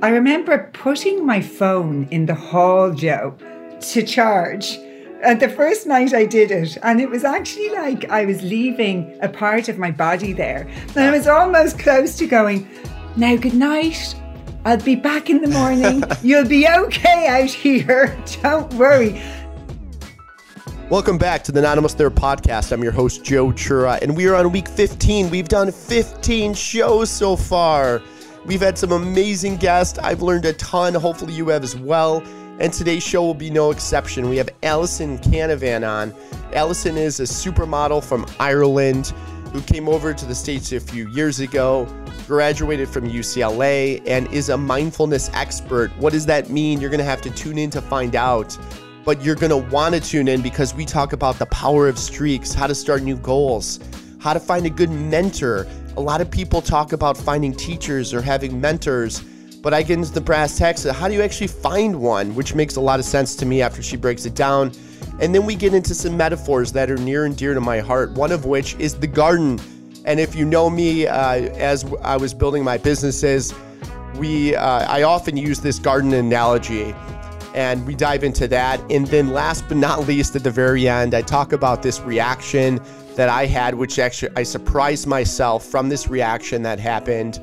I remember putting my phone in the hall, Joe, to charge. And the first night I did it, and it was actually like I was leaving a part of my body there. And I was almost close to going, Now, good night. I'll be back in the morning. You'll be okay out here. Don't worry. Welcome back to the Almost There podcast. I'm your host, Joe Chura, and we are on week 15. We've done 15 shows so far. We've had some amazing guests. I've learned a ton. Hopefully, you have as well. And today's show will be no exception. We have Allison Canavan on. Allison is a supermodel from Ireland who came over to the States a few years ago, graduated from UCLA, and is a mindfulness expert. What does that mean? You're going to have to tune in to find out but you're going to want to tune in because we talk about the power of streaks, how to start new goals, how to find a good mentor. A lot of people talk about finding teachers or having mentors, but I get into the brass tacks how do you actually find one, which makes a lot of sense to me after she breaks it down. And then we get into some metaphors that are near and dear to my heart, one of which is the garden. And if you know me, uh, as I was building my businesses, we uh, I often use this garden analogy and we dive into that. And then, last but not least, at the very end, I talk about this reaction that I had, which actually I surprised myself from this reaction that happened.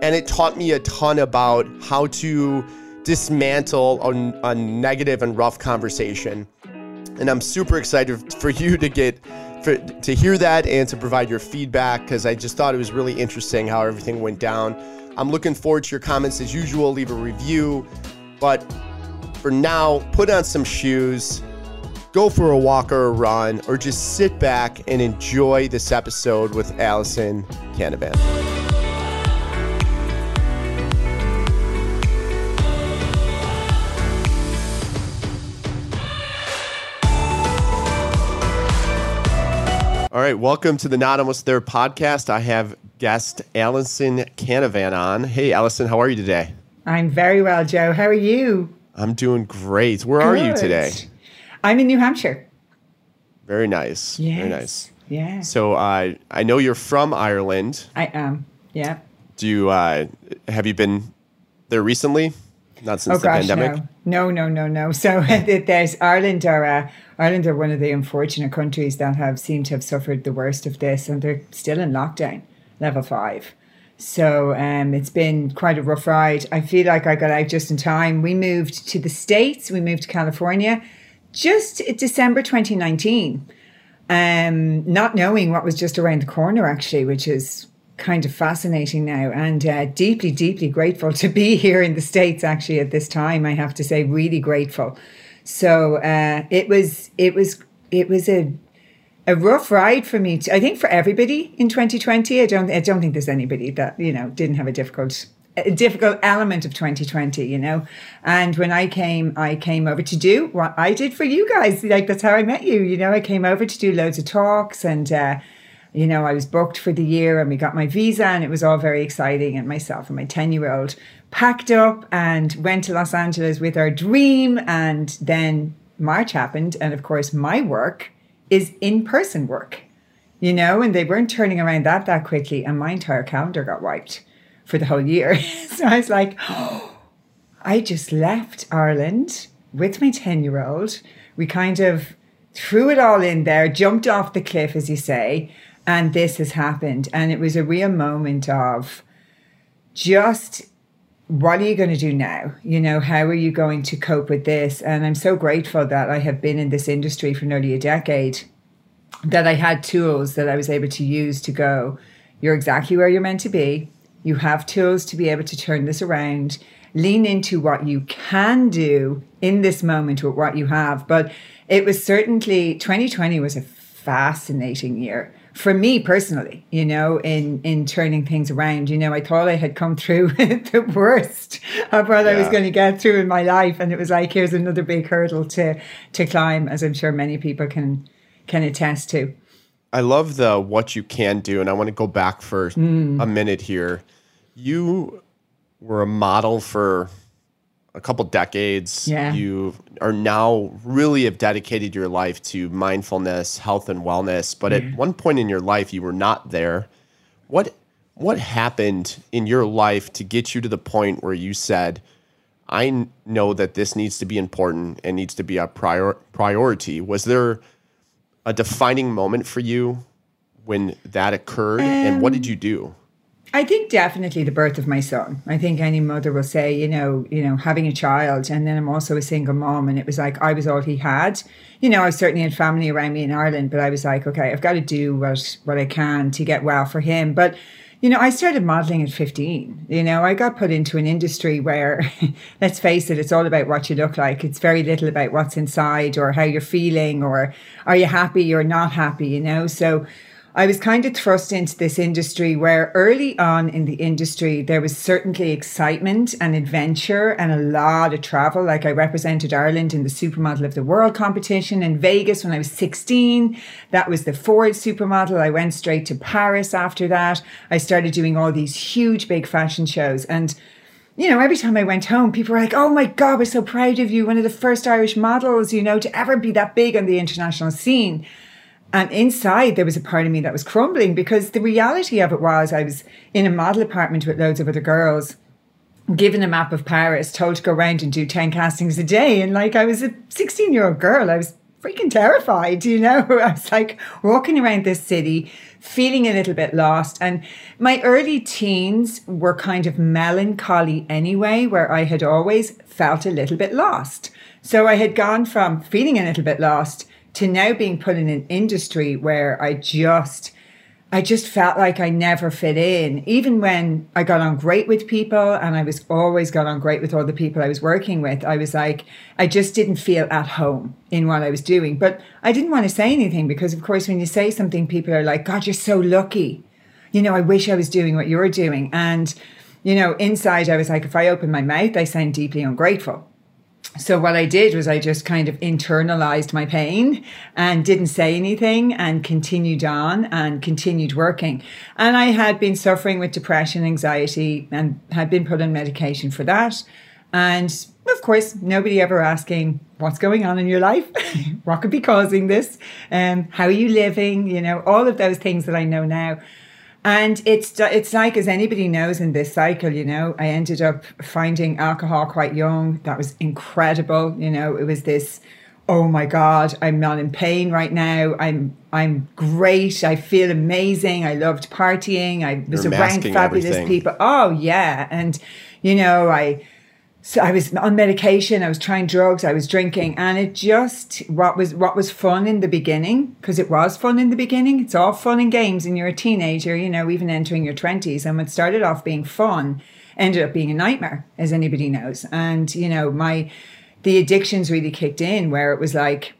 And it taught me a ton about how to dismantle a, a negative and rough conversation. And I'm super excited for you to get for, to hear that and to provide your feedback because I just thought it was really interesting how everything went down. I'm looking forward to your comments as usual. Leave a review, but for now, put on some shoes, go for a walk or a run, or just sit back and enjoy this episode with Allison Canavan. All right, welcome to the Not Almost There podcast. I have guest Allison Canavan on. Hey, Allison, how are you today? I'm very well, Joe. How are you? I'm doing great. Where Good. are you today? I'm in New Hampshire. Very nice. Yes. Very nice. Yeah. So uh, I know you're from Ireland. I am. Yeah. Do you uh, have you been there recently? Not since oh, the gosh, pandemic. No, no, no, no. no. So there's Ireland are uh, Ireland are one of the unfortunate countries that have seemed to have suffered the worst of this, and they're still in lockdown, level five. So um, it's been quite a rough ride. I feel like I got out just in time. We moved to the States, we moved to California just December 2019, um, not knowing what was just around the corner, actually, which is kind of fascinating now and uh, deeply, deeply grateful to be here in the States, actually, at this time. I have to say, really grateful. So uh, it was, it was, it was a a rough ride for me. I think for everybody in 2020. I don't. I don't think there's anybody that you know didn't have a difficult a difficult element of 2020 you know and when i came i came over to do what i did for you guys like that's how i met you you know i came over to do loads of talks and uh, you know i was booked for the year and we got my visa and it was all very exciting and myself and my 10 year old packed up and went to los angeles with our dream and then march happened and of course my work is in person work, you know, and they weren't turning around that that quickly. And my entire calendar got wiped for the whole year. so I was like, oh, I just left Ireland with my 10 year old. We kind of threw it all in there, jumped off the cliff, as you say, and this has happened. And it was a real moment of just what are you going to do now? You know, how are you going to cope with this? And I'm so grateful that I have been in this industry for nearly a decade, that I had tools that I was able to use to go, you're exactly where you're meant to be. You have tools to be able to turn this around, lean into what you can do in this moment with what you have. But it was certainly 2020 was a fascinating year for me personally, you know, in in turning things around. You know, I thought I had come through the worst of what yeah. I was going to get through in my life, and it was like here's another big hurdle to to climb, as I'm sure many people can can attest to. I love the what you can do, and I want to go back for mm. a minute here. You were a model for a couple decades. Yeah. You are now really have dedicated your life to mindfulness, health, and wellness. But at mm-hmm. one point in your life, you were not there. What what happened in your life to get you to the point where you said, "I know that this needs to be important and needs to be a prior- priority? Was there a defining moment for you when that occurred? and what did um, you do? I think definitely the birth of my son. I think any mother will say, you know, you know, having a child, and then I'm also a single mom, and it was like I was all he had. You know, I certainly had family around me in Ireland, but I was like, okay, I've got to do what what I can to get well for him. But you know, I started modeling at 15. You know, I got put into an industry where, let's face it, it's all about what you look like. It's very little about what's inside or how you're feeling or are you happy or not happy, you know? So I was kind of thrust into this industry where early on in the industry, there was certainly excitement and adventure and a lot of travel. Like I represented Ireland in the Supermodel of the World competition in Vegas when I was 16. That was the Ford Supermodel. I went straight to Paris after that. I started doing all these huge, big fashion shows. And you know, every time I went home, people were like, oh my God, we're so proud of you. One of the first Irish models, you know, to ever be that big on the international scene. And inside, there was a part of me that was crumbling because the reality of it was I was in a model apartment with loads of other girls, given a map of Paris, told to go around and do 10 castings a day. And like I was a 16 year old girl, I was freaking terrified, you know? I was like walking around this city, feeling a little bit lost. And my early teens were kind of melancholy anyway, where I had always felt a little bit lost. So I had gone from feeling a little bit lost to now being put in an industry where I just I just felt like I never fit in. Even when I got on great with people and I was always got on great with all the people I was working with, I was like, I just didn't feel at home in what I was doing. But I didn't want to say anything because, of course, when you say something, people are like, God, you're so lucky. You know, I wish I was doing what you're doing. And, you know, inside, I was like, if I open my mouth, I sound deeply ungrateful so what I did was I just kind of internalized my pain and didn't say anything and continued on and continued working. And I had been suffering with depression, anxiety, and had been put on medication for that. And of course, nobody ever asking what's going on in your life, what could be causing this, um, how are you living, you know, all of those things that I know now. And it's it's like as anybody knows in this cycle, you know, I ended up finding alcohol quite young. That was incredible. You know, it was this, oh my God, I'm not in pain right now. I'm I'm great. I feel amazing. I loved partying. I was You're around fabulous everything. people. Oh yeah. And you know, I so I was on medication, I was trying drugs, I was drinking, and it just what was what was fun in the beginning because it was fun in the beginning. It's all fun and games, and you're a teenager, you know, even entering your twenties. And what started off being fun ended up being a nightmare, as anybody knows. And you know, my the addictions really kicked in, where it was like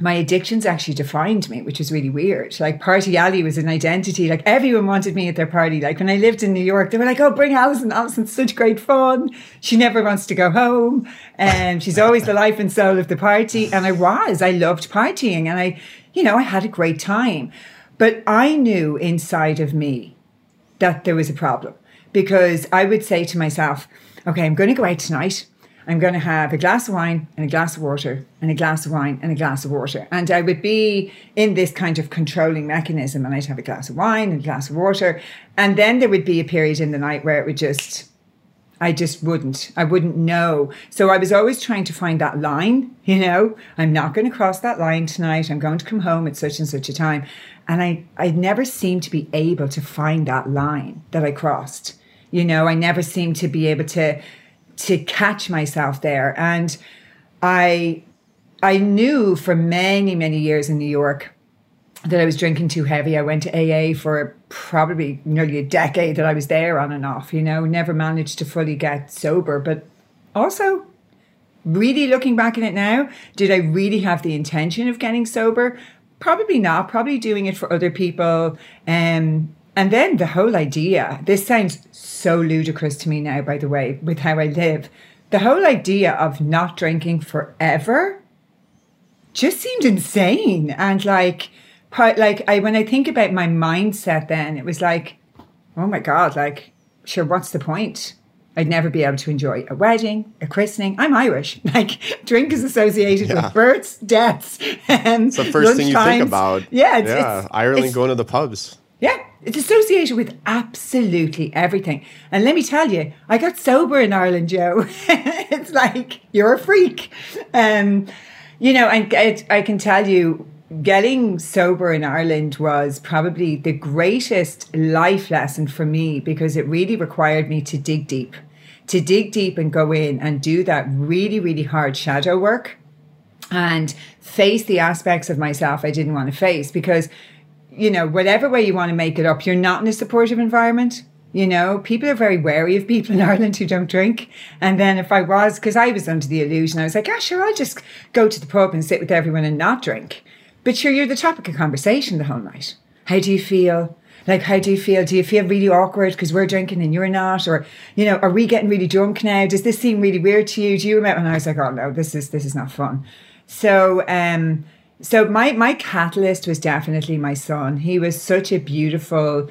my addictions actually defined me, which was really weird. Like Party Ali was an identity. Like everyone wanted me at their party. Like when I lived in New York, they were like, "Oh, bring Alison. Alison's such great fun. She never wants to go home, and she's always the life and soul of the party." And I was. I loved partying, and I, you know, I had a great time. But I knew inside of me that there was a problem because I would say to myself, "Okay, I'm going to go out tonight." I'm going to have a glass of wine and a glass of water and a glass of wine and a glass of water. And I would be in this kind of controlling mechanism and I'd have a glass of wine and a glass of water. And then there would be a period in the night where it would just, I just wouldn't, I wouldn't know. So I was always trying to find that line, you know, I'm not going to cross that line tonight. I'm going to come home at such and such a time. And I, I never seemed to be able to find that line that I crossed. You know, I never seemed to be able to to catch myself there. And I I knew for many, many years in New York that I was drinking too heavy. I went to AA for probably nearly a decade that I was there on and off, you know, never managed to fully get sober. But also, really looking back at it now, did I really have the intention of getting sober? Probably not, probably doing it for other people. Um, and then the whole idea, this sounds so ludicrous to me now, by the way, with how I live. The whole idea of not drinking forever just seemed insane. And like, part, like I, when I think about my mindset then, it was like, oh my God, like, sure, what's the point? I'd never be able to enjoy a wedding, a christening. I'm Irish. Like drink is associated Yeah. with births, deaths, and It's the first thing you think about. Yeah, it's, yeah. it's- Ireland it's- going to the pubs. yeah, It's associated with absolutely everything. And let me tell you, I got sober in Ireland, Joe. it's like you're a freak. Um, you know, and I, I can tell you, getting sober in Ireland was probably the greatest life lesson for me because it really required me to dig deep, to dig deep and go in and do that really, really hard shadow work and face the aspects of myself I didn't want to face because, you know, whatever way you want to make it up, you're not in a supportive environment. You know, people are very wary of people in Ireland who don't drink. And then if I was, because I was under the illusion, I was like, ah, sure, I'll just go to the pub and sit with everyone and not drink. But sure, you're the topic of conversation the whole night. How do you feel? Like, how do you feel? Do you feel really awkward because we're drinking and you're not? Or, you know, are we getting really drunk now? Does this seem really weird to you? Do you remember? And I was like, oh no, this is this is not fun. So, um, so my my catalyst was definitely my son. He was such a beautiful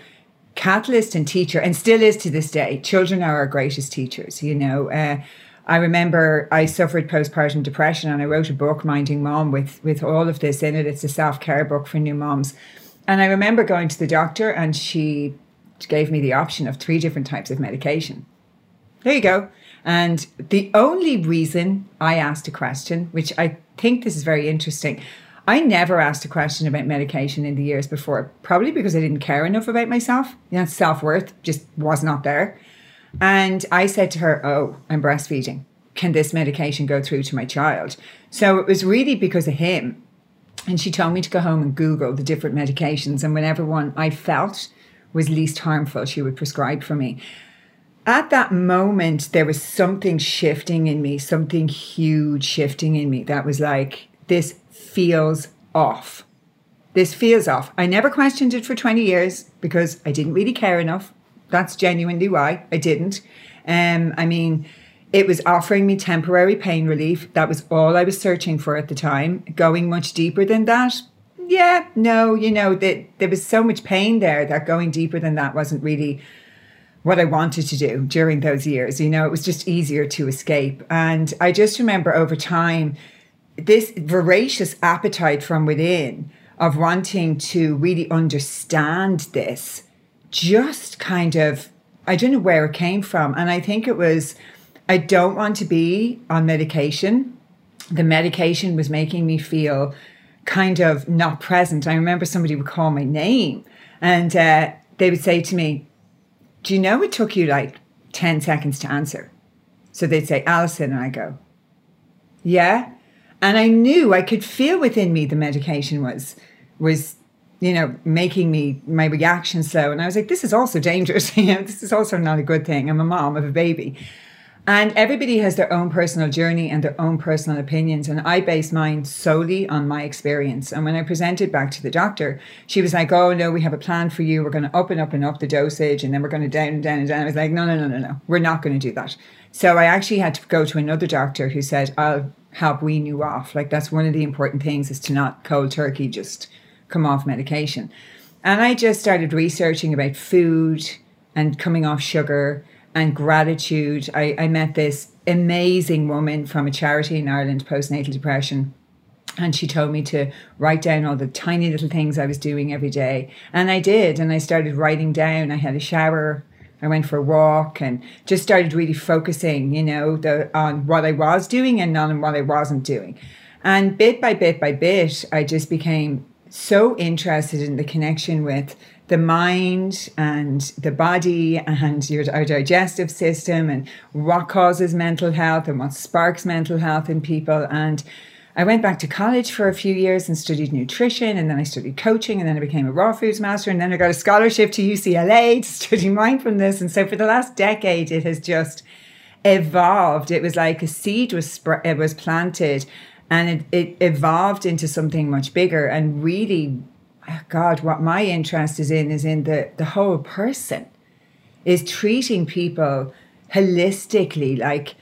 catalyst and teacher, and still is to this day. Children are our greatest teachers. You know. Uh, I remember I suffered postpartum depression and I wrote a book, Minding Mom, with, with all of this in it. It's a self care book for new moms. And I remember going to the doctor and she gave me the option of three different types of medication. There you go. And the only reason I asked a question, which I think this is very interesting, I never asked a question about medication in the years before, probably because I didn't care enough about myself. You know, self worth just was not there. And I said to her, Oh, I'm breastfeeding. Can this medication go through to my child? So it was really because of him. And she told me to go home and Google the different medications. And whenever one I felt was least harmful, she would prescribe for me. At that moment, there was something shifting in me, something huge shifting in me that was like, this feels off. This feels off. I never questioned it for 20 years because I didn't really care enough. That's genuinely why I didn't. Um, I mean, it was offering me temporary pain relief. That was all I was searching for at the time. Going much deeper than that, yeah, no, you know, that there was so much pain there that going deeper than that wasn't really what I wanted to do during those years. You know, it was just easier to escape. And I just remember over time, this voracious appetite from within of wanting to really understand this just kind of, I don't know where it came from. And I think it was, I don't want to be on medication. The medication was making me feel kind of not present. I remember somebody would call my name and uh, they would say to me, Do you know it took you like 10 seconds to answer? So they'd say, Alison. And I go, Yeah. And I knew I could feel within me the medication was was you know, making me my reaction slow. And I was like, this is also dangerous. you know, this is also not a good thing. I'm a mom of a baby. And everybody has their own personal journey and their own personal opinions. And I base mine solely on my experience. And when I presented back to the doctor, she was like, Oh, no, we have a plan for you. We're going to up and up and up the dosage. And then we're going to down and down and down. I was like, No, no, no, no, no. We're not going to do that. So I actually had to go to another doctor who said, I'll help wean you off. Like, that's one of the important things is to not cold turkey just come off medication. And I just started researching about food and coming off sugar and gratitude. I, I met this amazing woman from a charity in Ireland, postnatal depression. And she told me to write down all the tiny little things I was doing every day. And I did. And I started writing down. I had a shower. I went for a walk and just started really focusing, you know, the, on what I was doing and not on what I wasn't doing. And bit by bit by bit, I just became so interested in the connection with the mind and the body and your our digestive system and what causes mental health and what sparks mental health in people and I went back to college for a few years and studied nutrition, and then I studied coaching, and then I became a raw foods master, and then I got a scholarship to UCLA to study mindfulness. And so for the last decade, it has just evolved. It was like a seed was sp- it was planted, and it, it evolved into something much bigger and really oh god what my interest is in is in the the whole person is treating people holistically like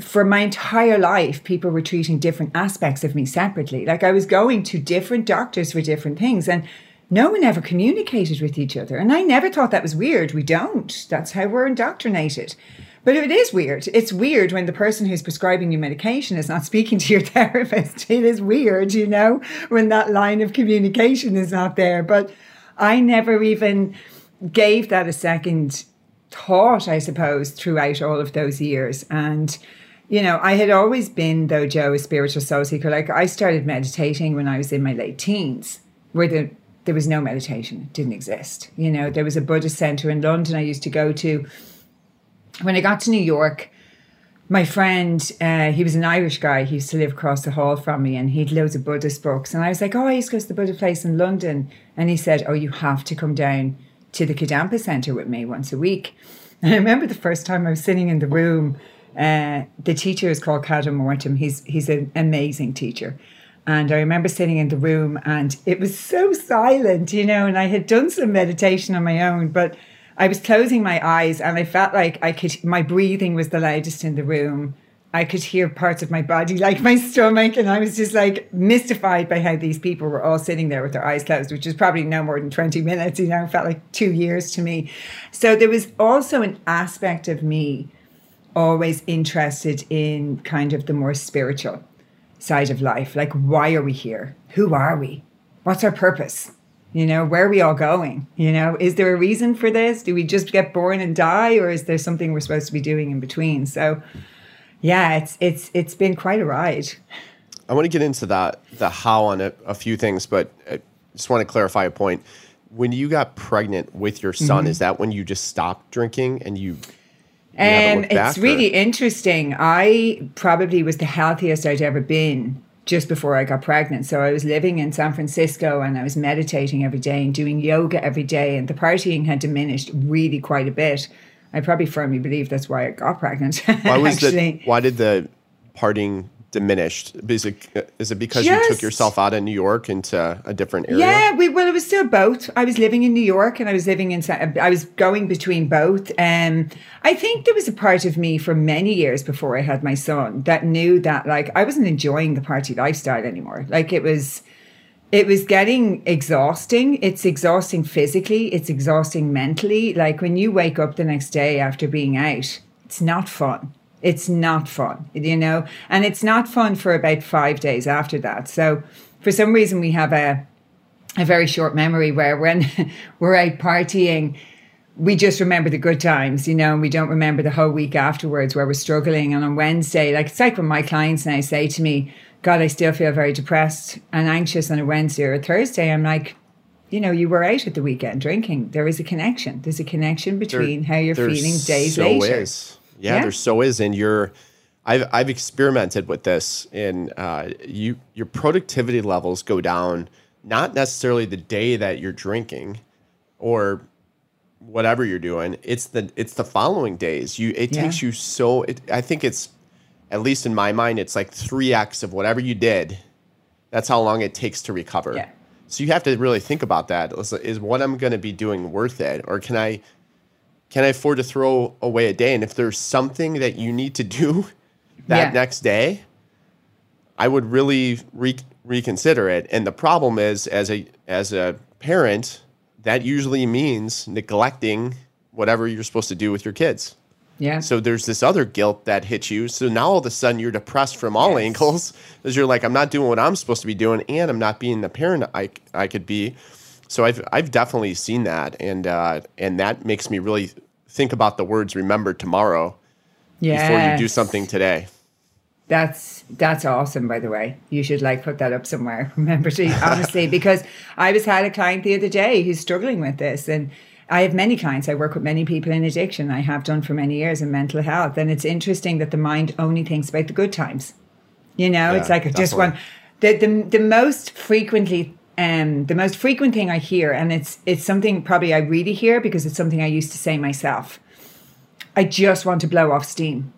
for my entire life people were treating different aspects of me separately like i was going to different doctors for different things and no one ever communicated with each other and i never thought that was weird we don't that's how we're indoctrinated but it is weird. It's weird when the person who's prescribing you medication is not speaking to your therapist. It is weird, you know, when that line of communication is not there. But I never even gave that a second thought, I suppose, throughout all of those years. And, you know, I had always been, though, Joe, a spiritual soul seeker. Like I started meditating when I was in my late teens, where the, there was no meditation, it didn't exist. You know, there was a Buddhist center in London I used to go to. When I got to New York, my friend, uh, he was an Irish guy. He used to live across the hall from me, and he'd loads of Buddhist books. And I was like, "Oh, I used to go to the Buddha place in London." And he said, "Oh, you have to come down to the Kadampa Centre with me once a week." And I remember the first time I was sitting in the room. Uh, the teacher is called Kadam Morten. He's he's an amazing teacher. And I remember sitting in the room, and it was so silent, you know. And I had done some meditation on my own, but I was closing my eyes and I felt like I could, my breathing was the loudest in the room. I could hear parts of my body, like my stomach, and I was just like mystified by how these people were all sitting there with their eyes closed, which is probably no more than 20 minutes, you know, felt like two years to me. So there was also an aspect of me always interested in kind of the more spiritual side of life. Like, why are we here? Who are we? What's our purpose? You know, where are we all going? You know, is there a reason for this? Do we just get born and die, or is there something we're supposed to be doing in between? So, yeah, it's it's it's been quite a ride. I want to get into that the how on a, a few things, but I just want to clarify a point. When you got pregnant with your son, mm-hmm. is that when you just stopped drinking and you? you um, it's really interesting. I probably was the healthiest I'd ever been just before I got pregnant. So I was living in San Francisco and I was meditating every day and doing yoga every day, and the partying had diminished really quite a bit. I probably firmly believe that's why I got pregnant. Why was the, Why did the partying diminished? Is it, is it because Just, you took yourself out of New York into a different area? Yeah, we, well, it was still both. I was living in New York and I was living in, I was going between both. Um, I think there was a part of me for many years before I had my son that knew that like I wasn't enjoying the party lifestyle anymore. Like it was, it was getting exhausting. It's exhausting physically, it's exhausting mentally. Like when you wake up the next day after being out, it's not fun it's not fun, you know, and it's not fun for about five days after that. So for some reason, we have a a very short memory where when we're out partying, we just remember the good times, you know, and we don't remember the whole week afterwards where we're struggling. And on Wednesday, like it's like when my clients now say to me, God, I still feel very depressed and anxious on a Wednesday or a Thursday. I'm like, you know, you were out at the weekend drinking. There is a connection. There's a connection between there, how you're feeling days so later. Is. Yeah, yeah, there so is, and you're. I've I've experimented with this, and uh, you your productivity levels go down not necessarily the day that you're drinking, or whatever you're doing. It's the it's the following days. You it yeah. takes you so. It, I think it's at least in my mind, it's like three x of whatever you did. That's how long it takes to recover. Yeah. So you have to really think about that. Is, is what I'm going to be doing worth it, or can I can I afford to throw away a day? And if there's something that you need to do that yeah. next day, I would really re- reconsider it. And the problem is, as a as a parent, that usually means neglecting whatever you're supposed to do with your kids. Yeah. So there's this other guilt that hits you. So now all of a sudden you're depressed from all yes. angles because you're like, I'm not doing what I'm supposed to be doing, and I'm not being the parent I I could be. So I've I've definitely seen that, and uh, and that makes me really think about the words "remember tomorrow" yes. before you do something today. That's that's awesome. By the way, you should like put that up somewhere. Remember to honestly, because I was had a client the other day who's struggling with this, and I have many clients. I work with many people in addiction. I have done for many years in mental health, and it's interesting that the mind only thinks about the good times. You know, yeah, it's like just one. The, the the most frequently um, the most frequent thing I hear, and it's it's something probably I really hear because it's something I used to say myself. I just want to blow off steam.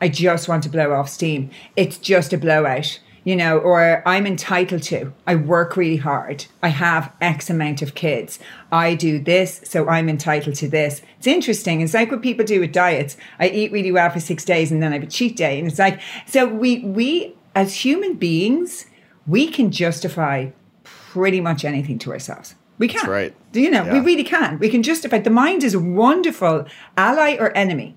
I just want to blow off steam. It's just a blowout, you know, or I'm entitled to. I work really hard. I have X amount of kids. I do this, so I'm entitled to this. It's interesting. It's like what people do with diets. I eat really well for six days and then I have a cheat day. And it's like, so we we as human beings, we can justify pretty much anything to ourselves. We can. That's right. You know, yeah. we really can. We can justify. The mind is a wonderful ally or enemy,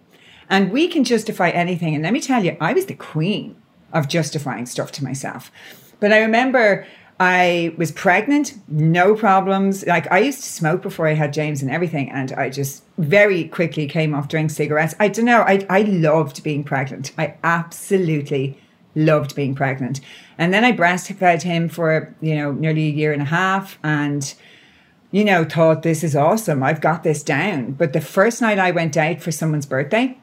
and we can justify anything. And let me tell you, I was the queen of justifying stuff to myself. But I remember I was pregnant, no problems. Like I used to smoke before I had James and everything, and I just very quickly came off drink cigarettes. I don't know. I I loved being pregnant. I absolutely loved being pregnant. And then I breastfed him for you know nearly a year and a half, and you know thought this is awesome. I've got this down. But the first night I went out for someone's birthday,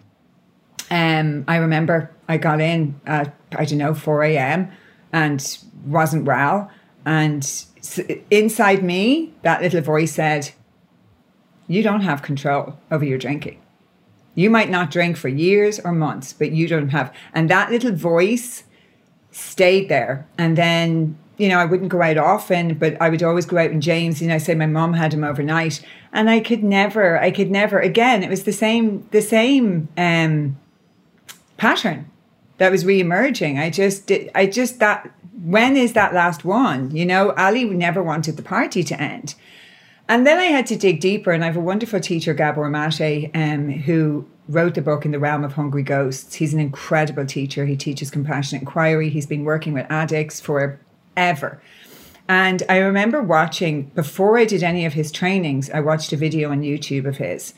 um, I remember I got in at I don't know four a.m. and wasn't well and inside me, that little voice said, You don't have control over your drinking. You might not drink for years or months, but you don't have. And that little voice stayed there. And then, you know, I wouldn't go out often, but I would always go out with James. You know, say my mom had him overnight. And I could never, I could never, again, it was the same, the same um, pattern that was re-emerging. I just did, I just, that when is that last one? You know, Ali never wanted the party to end. And then I had to dig deeper, and I have a wonderful teacher, Gabor Mate, um, who wrote the book In the Realm of Hungry Ghosts. He's an incredible teacher. He teaches compassionate inquiry. He's been working with addicts forever. And I remember watching, before I did any of his trainings, I watched a video on YouTube of his.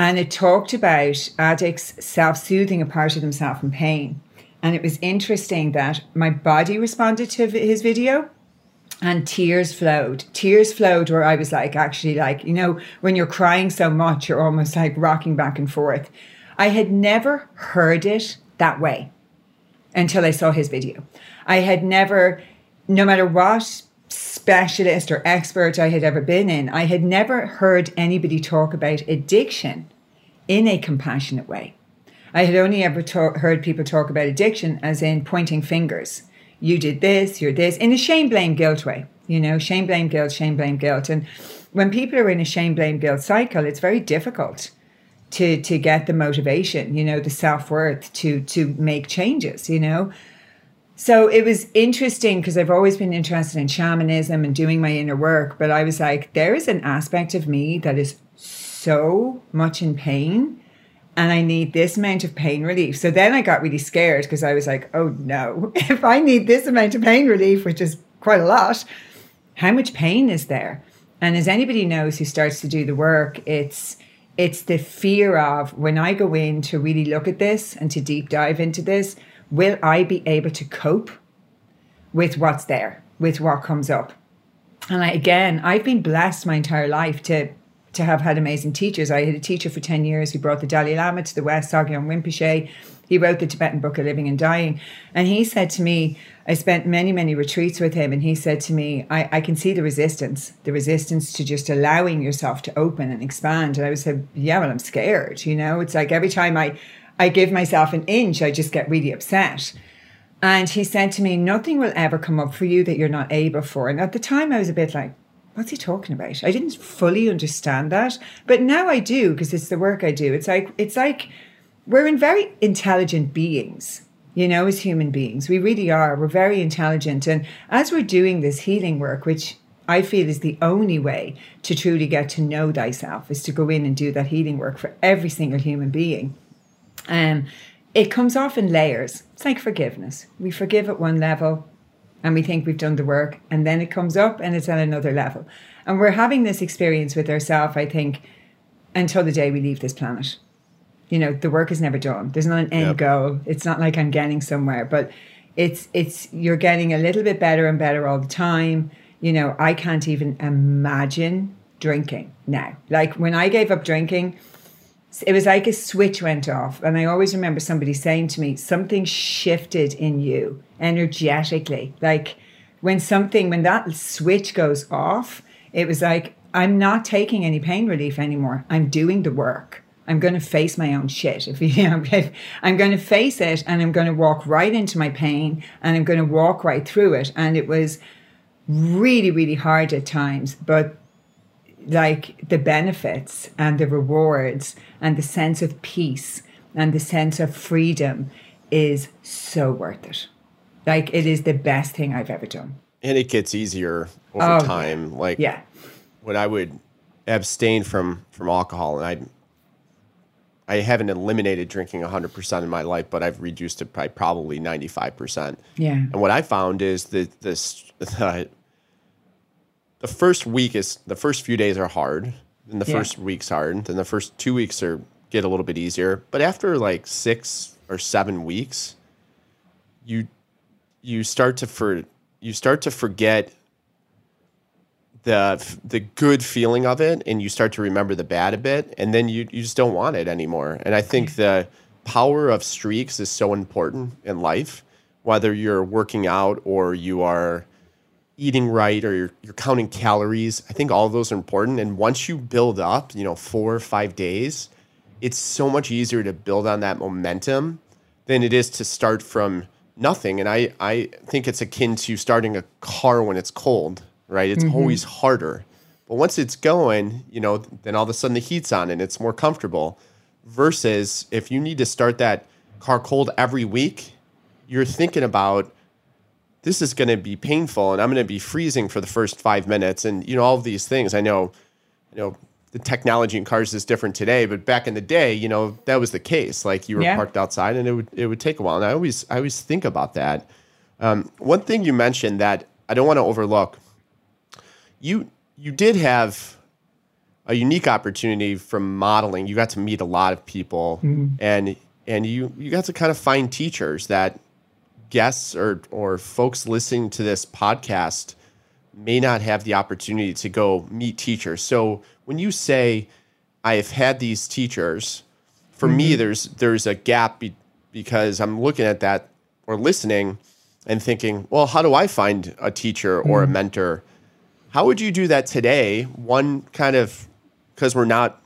And it talked about addicts self soothing a part of themselves in pain. And it was interesting that my body responded to his video and tears flowed. Tears flowed where I was like, actually, like, you know, when you're crying so much, you're almost like rocking back and forth. I had never heard it that way until I saw his video. I had never, no matter what specialist or expert I had ever been in, I had never heard anybody talk about addiction in a compassionate way. I had only ever talk, heard people talk about addiction as in pointing fingers. You did this, you're this, in a shame, blame, guilt way. You know, shame, blame, guilt, shame, blame, guilt. And when people are in a shame, blame, guilt cycle, it's very difficult to to get the motivation, you know, the self worth to to make changes. You know, so it was interesting because I've always been interested in shamanism and doing my inner work, but I was like, there is an aspect of me that is so much in pain and I need this amount of pain relief. So then I got really scared because I was like, oh no, if I need this amount of pain relief, which is quite a lot, how much pain is there? And as anybody knows who starts to do the work, it's it's the fear of when I go in to really look at this and to deep dive into this, will I be able to cope with what's there, with what comes up? And I, again, I've been blessed my entire life to to have had amazing teachers. I had a teacher for 10 years who brought the Dalai Lama to the West, Sogyal Rinpoche. He wrote the Tibetan Book of Living and Dying. And he said to me, I spent many, many retreats with him, and he said to me, I, I can see the resistance, the resistance to just allowing yourself to open and expand. And I was like, yeah, well, I'm scared. You know, it's like every time I, I give myself an inch, I just get really upset. And he said to me, nothing will ever come up for you that you're not able for. And at the time, I was a bit like, what's he talking about? I didn't fully understand that, but now I do because it's the work I do. It's like it's like we're in very intelligent beings, you know, as human beings. We really are. We're very intelligent, and as we're doing this healing work, which I feel is the only way to truly get to know thyself, is to go in and do that healing work for every single human being. Um, it comes off in layers. It's like forgiveness. We forgive at one level, and we think we've done the work and then it comes up and it's at another level. And we're having this experience with ourselves i think until the day we leave this planet. You know the work is never done. There's not an end yep. goal. It's not like i'm getting somewhere but it's it's you're getting a little bit better and better all the time. You know i can't even imagine drinking now. Like when i gave up drinking it was like a switch went off. And I always remember somebody saying to me, something shifted in you energetically. Like when something, when that switch goes off, it was like, I'm not taking any pain relief anymore. I'm doing the work. I'm going to face my own shit. If you know, I'm going to face it and I'm going to walk right into my pain and I'm going to walk right through it. And it was really, really hard at times, but like the benefits and the rewards and the sense of peace and the sense of freedom is so worth it. Like it is the best thing I've ever done. And it gets easier over oh, time. Like yeah. when I would abstain from from alcohol and I I haven't eliminated drinking 100% in my life, but I've reduced it by probably 95%. Yeah. And what I found is that this the the first week is the first few days are hard, and the Yeah. first week's hard, then the first two weeks are get a little bit easier. But after like six or seven weeks, you you start to for you start to forget the the good feeling of it and you start to remember the bad a bit and then you, you just don't want it anymore and i think the power of streaks is so important in life whether you're working out or you are eating right or you're, you're counting calories i think all of those are important. And once you build up you know four or five days it's so much easier to build on that momentum than it is to start from nothing. And i, I think it's akin to starting a car when it's cold right? It's mm-hmm. always harder. But once it's going you know then all of a sudden the heat's on and it's more comfortable. Versus if you need to start that car cold every week you're thinking about this is going to be painful and I'm going to be freezing for the first five minutes. And, you know, all of these things. I know, you know, the technology in cars is different today, but back in the day, you know, that was the case. Like you were Yeah. parked outside and it would, it would take a while. And I always, I always think about that. Um, one thing you mentioned that I don't want to overlook, you, you did have a unique opportunity from modeling. You got to meet a lot of people and, and you, you got to kind of find teachers that guests or or folks listening to this podcast may not have the opportunity to go meet teachers. So when you say I have had these teachers, for me mm-hmm. there's there's a gap be, because I'm looking at that or listening and thinking, well, how do I find a teacher or a mm-hmm. mentor? How would you do that today? One kind of because we're not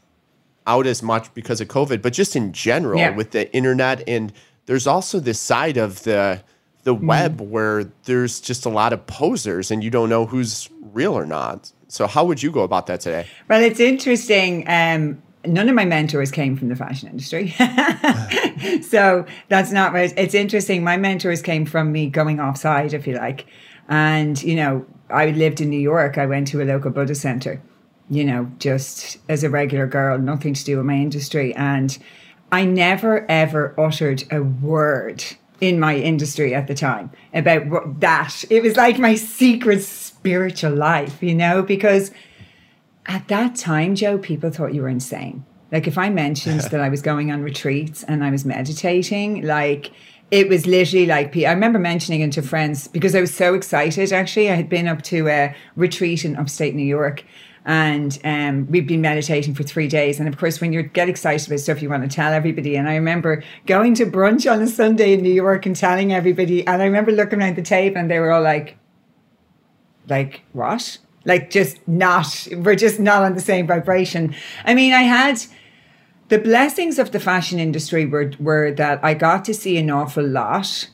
out as much because of COVID, but just in general Yeah. with the internet and there's also this side of the the web where there's just a lot of posers and you don't know who's real or not. So how would you go about that today? Well, it's interesting. Um, none of my mentors came from the fashion industry. so that's not right. It's interesting. My mentors came from me going offside, if you like. And, you know, I lived in New York. I went to a local Buddha center, you know, just as a regular girl, nothing to do with my industry. And I never, ever uttered a word in my industry at the time about what, that. It was like my secret spiritual life, you know, because at that time, Joe, people thought you were insane. Like if I mentioned that I was going on retreats and I was meditating, like it was literally like I remember mentioning it to friends because I was so excited. Actually, I had been up to a retreat in upstate New York, and um, we've been meditating for three days. And of course, when you get excited about stuff, you want to tell everybody. And I remember going to brunch on a Sunday in New York and telling everybody. And I remember looking around the table, and they were all like, like what like just not we're just not on the same vibration i mean i had the blessings of the fashion industry were were that i got to see an awful lot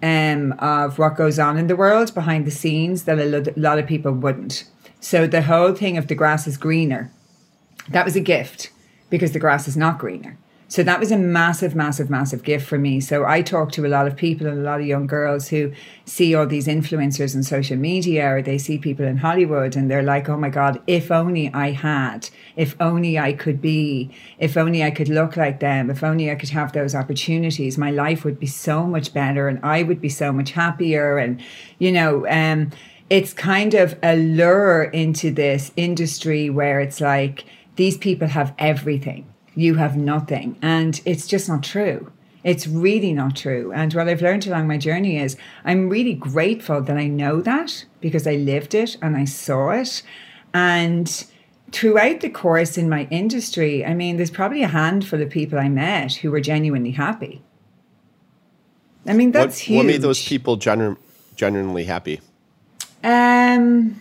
um, of what goes on in the world behind the scenes that a lot of people wouldn't so the whole thing of the grass is greener that was a gift because the grass is not greener. So that was a massive, massive, massive gift for me. So I talk to a lot of people and a lot of young girls who see all these influencers on social media or they see people in Hollywood and they're like, oh my God, if only I had, if only I could be, if only I could look like them, if only I could have those opportunities, my life would be so much better and I would be so much happier. And, you know, um, it's kind of a lure into this industry where it's like these people have everything, you have nothing. And it's just not true. It's really not true. And what I've learned along my journey is I'm really grateful that I know that because I lived it and I saw it. And throughout the course in my industry, I mean, there's probably a handful of people I met who were genuinely happy. I mean, that's what, huge. what made those people genu- genuinely happy? Um,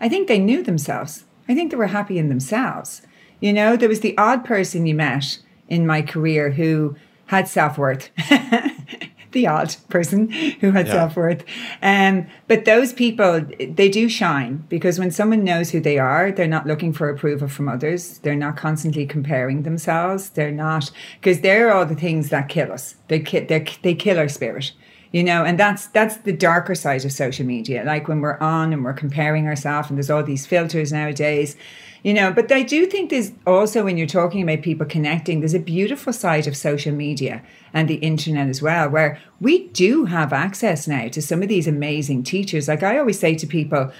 I think they knew themselves. I think they were happy in themselves. You know, there was the odd person you met in my career who had self worth. the odd person who had Yeah. self worth. Um, but those people, they do shine because when someone knows who they are, they're not looking for approval from others. They're not constantly comparing themselves. They're not, because they're all the things that kill us. They, ki- they, they kill our spirit you know and that's that's the darker side of social media like when we're on and we're comparing ourselves and there's all these filters nowadays you know but i do think there's also when you're talking about people connecting there's a beautiful side of social media and the internet as well where we do have access now to some of these amazing teachers like i always say to people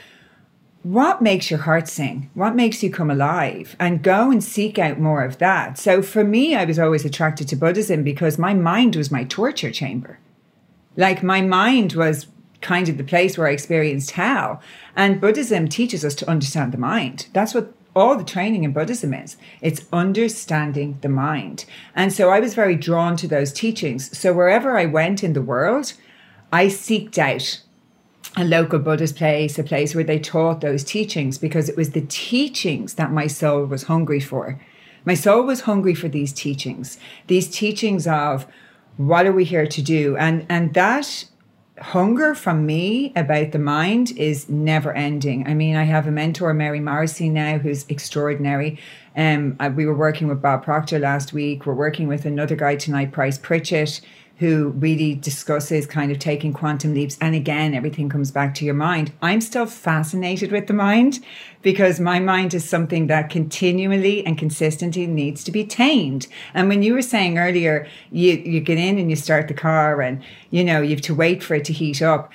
what makes your heart sing? What makes you come alive? And go and seek out more of that. So for me, I was always attracted to Buddhism because my mind was my torture chamber. Like my mind was kind of the place where I experienced hell. And Buddhism teaches us to understand the mind. That's what all the training in Buddhism is. It's understanding the mind. And so I was very drawn to those teachings. So wherever I went in the world, I seeked out a local Buddhist place, a place where they taught those teachings because it was the teachings that my soul was hungry for. My soul was hungry for these teachings, these teachings of what are we here to do? And and that hunger from me about the mind is never ending. I mean, I have a mentor, Mary Morrissey, now who's extraordinary. Um, we were working with Bob Proctor last week. We're working with another guy tonight, Price Pritchett who really discusses kind of taking quantum leaps. And again, everything comes back to your mind. I'm still fascinated with the mind because my mind is something that continually and consistently needs to be tamed. And when you were saying earlier, you, you get in and you start the car and, you know, you have to wait for it to heat up.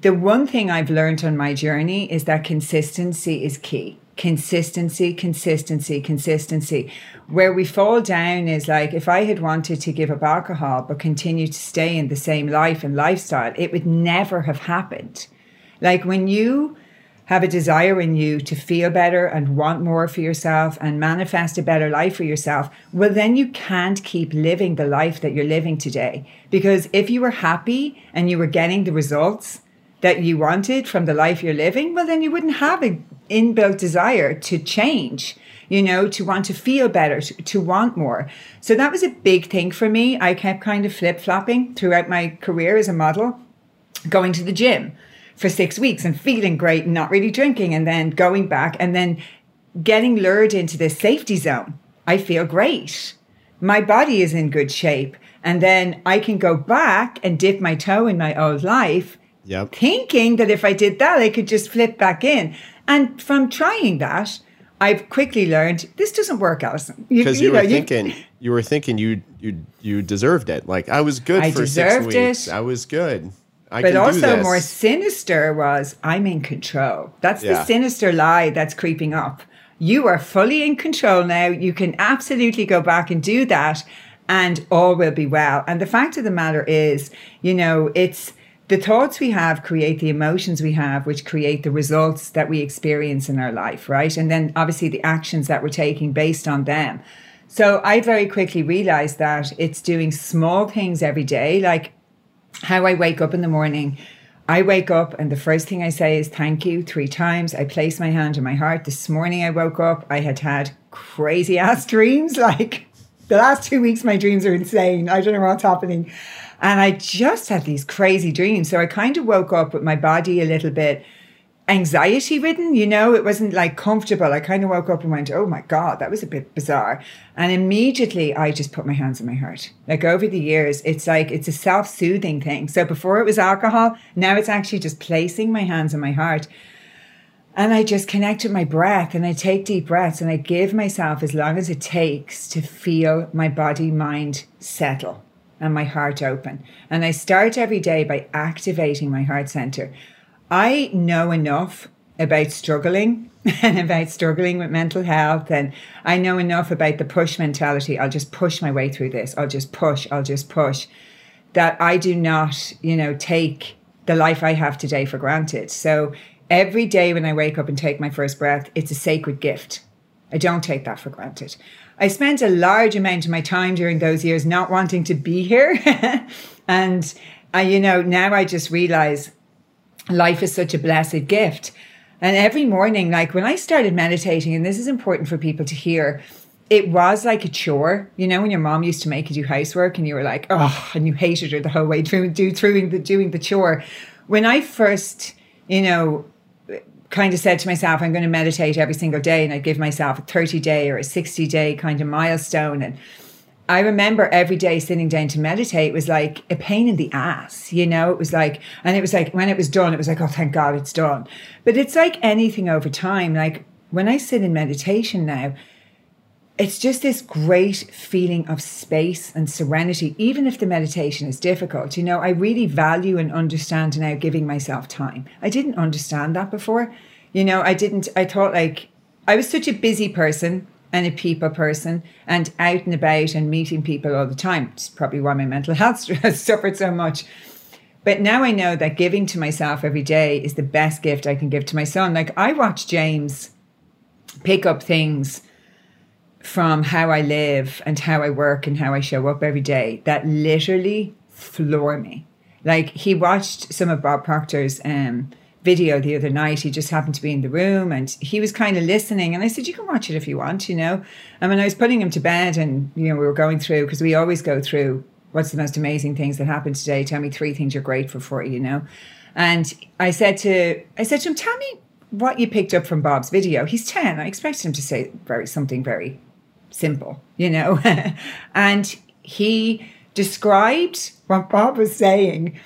The one thing I've learned on my journey is that consistency is key consistency, consistency, consistency. Where we fall down is like if I had wanted to give up alcohol but continue to stay in the same life and lifestyle, it would never have happened. Like when you have a desire in you to feel better and want more for yourself and manifest a better life for yourself, well, then you can't keep living the life that you're living today. Because if you were happy and you were getting the results, that you wanted from the life you're living, well, then you wouldn't have an inbuilt desire to change, you know, to want to feel better, to, to want more. So that was a big thing for me. I kept kind of flip flopping throughout my career as a model, going to the gym for six weeks and feeling great and not really drinking, and then going back and then getting lured into this safety zone. I feel great. My body is in good shape. And then I can go back and dip my toe in my old life Yep. Thinking that if I did that, I could just flip back in. And from trying that, I've quickly learned this doesn't work, Alison. Because you, you, you, were know, thinking, you, you, were thinking you you you deserved it. Like I was good I for six weeks. It. I was good. I but also more sinister was I'm in control. That's yeah. the sinister lie that's creeping up. You are fully in control now. You can absolutely go back and do that, and all will be well. And the fact of the matter is, you know, it's the thoughts we have create the emotions we have, which create the results that we experience in our life, right? And then obviously the actions that we're taking based on them. So I very quickly realized that it's doing small things every day, like how I wake up in the morning. I wake up and the first thing I say is thank you three times. I place my hand on my heart. This morning I woke up, I had had crazy ass dreams. Like the last two weeks, my dreams are insane. I don't know what's happening. And I just had these crazy dreams. So I kind of woke up with my body a little bit anxiety ridden, you know, it wasn't like comfortable. I kind of woke up and went, oh my God, that was a bit bizarre. And immediately I just put my hands on my heart. Like over the years, it's like it's a self soothing thing. So before it was alcohol, now it's actually just placing my hands on my heart. And I just connect with my breath and I take deep breaths and I give myself as long as it takes to feel my body, mind settle and my heart open. And I start every day by activating my heart center. I know enough about struggling and about struggling with mental health. And I know enough about the push mentality. I'll just push my way through this. I'll just push. I'll just push. That I do not, you know, take the life I have today for granted. So every day when I wake up and take my first breath, it's a sacred gift. I don't take that for granted. I spent a large amount of my time during those years not wanting to be here. and, I, you know, now I just realize life is such a blessed gift. And every morning, like when I started meditating, and this is important for people to hear, it was like a chore. You know, when your mom used to make you do housework and you were like, oh, and you hated her the whole way through, do, through the, doing the chore. When I first, you know, kind of said to myself, I'm going to meditate every single day and I'd give myself a 30 day or a 60 day kind of milestone. And I remember every day sitting down to meditate was like a pain in the ass, you know? It was like, and it was like when it was done, it was like, oh, thank God it's done. But it's like anything over time. Like when I sit in meditation now, it's just this great feeling of space and serenity, even if the meditation is difficult. You know, I really value and understand now giving myself time. I didn't understand that before. You know, I didn't, I thought like, I was such a busy person and a people person and out and about and meeting people all the time. It's probably why my mental health has suffered so much. But now I know that giving to myself every day is the best gift I can give to my son. Like I watch James pick up things from how I live and how I work and how I show up every day that literally floor me. Like he watched some of Bob Proctor's um, video the other night. He just happened to be in the room and he was kind of listening. And I said, You can watch it if you want, you know. And when I was putting him to bed and, you know, we were going through, because we always go through what's the most amazing things that happened today? Tell me three things you're grateful for, you know. And I said to I said to him, Tell me what you picked up from Bob's video. He's 10. I expected him to say very something very simple, you know. and he described what Bob was saying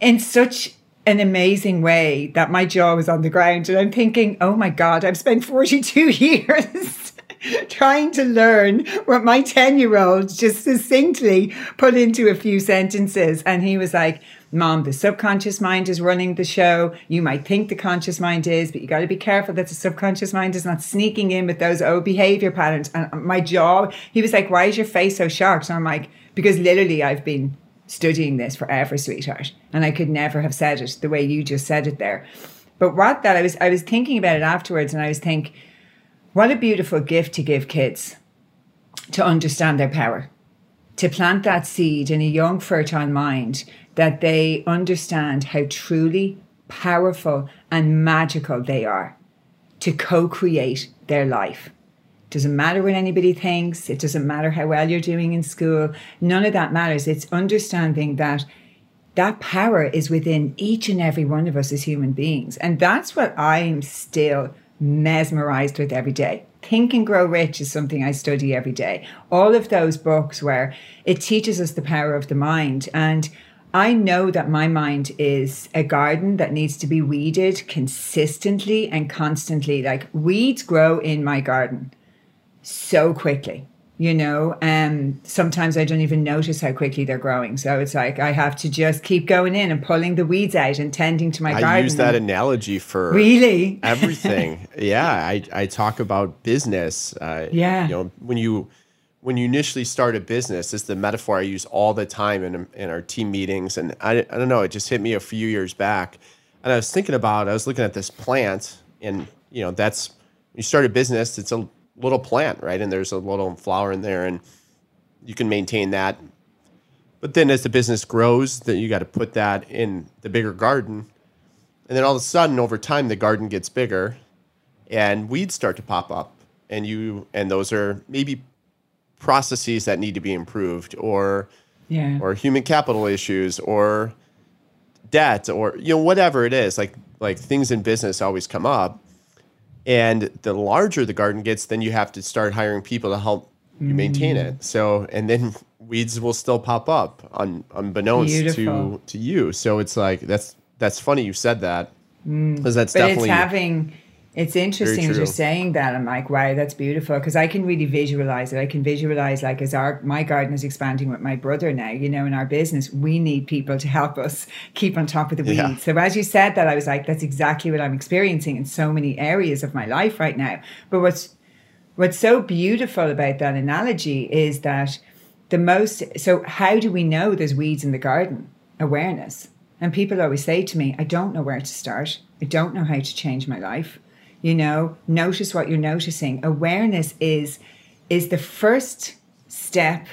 in such an amazing way that my jaw was on the ground. And I'm thinking, oh my God, I've spent 42 years trying to learn what my 10 year old just succinctly put into a few sentences. And he was like, Mom, the subconscious mind is running the show. You might think the conscious mind is, but you got to be careful that the subconscious mind is not sneaking in with those old behavior patterns. And uh, my job, he was like, Why is your face so sharp? So I'm like, Because literally, I've been studying this forever, sweetheart. And I could never have said it the way you just said it there. But what that I was I was thinking about it afterwards and I was thinking, what a beautiful gift to give kids to understand their power. To plant that seed in a young fertile mind that they understand how truly powerful and magical they are to co create their life. It doesn't matter what anybody thinks, it doesn't matter how well you're doing in school, none of that matters. It's understanding that that power is within each and every one of us as human beings. And that's what I'm still mesmerized with every day. Think and Grow Rich is something I study every day. All of those books where it teaches us the power of the mind. And I know that my mind is a garden that needs to be weeded consistently and constantly. Like weeds grow in my garden so quickly, you know. and sometimes I don't even notice how quickly they're growing. So it's like I have to just keep going in and pulling the weeds out and tending to my I garden. I use that analogy for really everything. yeah, I, I talk about business. Uh, Yeah. you know when you when you initially start a business, this is the metaphor I use all the time in in our team meetings. And I, I don't know, it just hit me a few years back, and I was thinking about I was looking at this plant, and you know that's you start a business, it's a little plant, right? And there's a little flower in there, and you can maintain that. But then as the business grows, then you got to put that in the bigger garden. And then all of a sudden, over time, the garden gets bigger and weeds start to pop up. And you and those are maybe processes that need to be improved or yeah. or human capital issues or debt or you know whatever it is like like things in business always come up and the larger the garden gets then you have to start hiring people to help you maintain Mm. it so and then weeds will still pop up un, unbeknownst Beautiful. to to you so it's like that's that's funny you said that because that's Mm. but definitely it's having it's interesting as you're saying that. I'm like wow that's beautiful because i can really visualize it. I can visualize like as our my garden is expanding with my brother now you know in our business we need people to help us keep on top of the weeds. Yeah. so as you said that i was like that's exactly what i'm experiencing in so many areas of my life right now. But what's what's so beautiful about that analogy is that the most so how do we know there's weeds in the garden? Awareness. And people always say to me i don't know where to start. I don't know how to change my life you know notice what you're noticing. Awareness is is the first step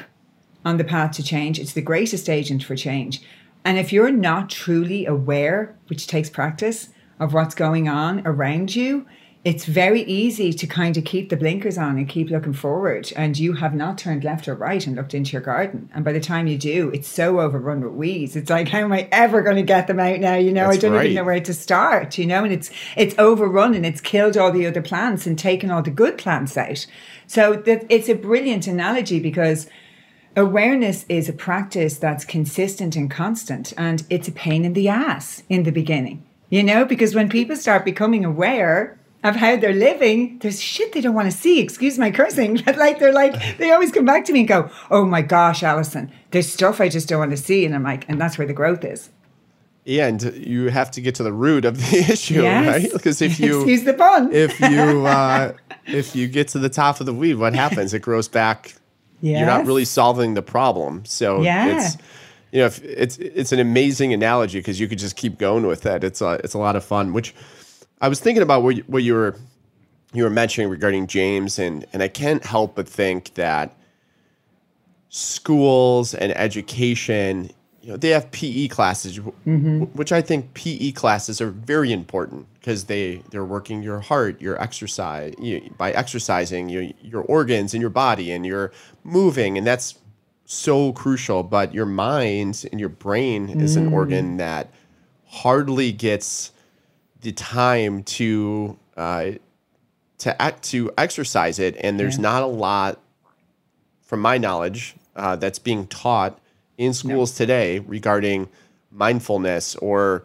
on the path to change. It's the greatest agent for change. And if you're not truly aware which takes practice of what's going on around you it's very easy to kind of keep the blinkers on and keep looking forward and you have not turned left or right and looked into your garden. And by the time you do it's so overrun with weeds. It's like how am i ever going to get them out now? You know i don't right. even know where to start you know and it's it's overrun and it's killed all the other plants and taken all the good plants out. So that it's a brilliant analogy because awareness is a practice that's consistent and constant and it's a pain in the ass in the beginning you know because when people start becoming aware of how they're living there's shit they don't want to see excuse my cursing but like they're like they always come back to me and go oh my gosh Alison, there's stuff i just don't want to see and i'm like and that's where the growth is Yeah, and you have to get to the root of the issue, Yes. right? Because if you Excuse the pun. if you uh, if you get to the top of the weed, what happens? It grows back. You're not really solving the problem. So Yeah. it's you know if it's it's an amazing analogy because you could just keep going with that. It's a it's a lot of fun. Which I was thinking about what you, what you were you were mentioning regarding James, and and I can't help but think that schools and education, you know, they have PE classes, mm-hmm. w- which I think PE classes are very important because they they're working your heart, your exercise you, by exercising your your organs and your body, and you're moving, and that's so crucial. But your mind and your brain is an mm. organ that hardly gets the time to uh, to act to exercise it, and there's Yeah. not a lot from my knowledge, uh, that's being taught in schools today regarding mindfulness or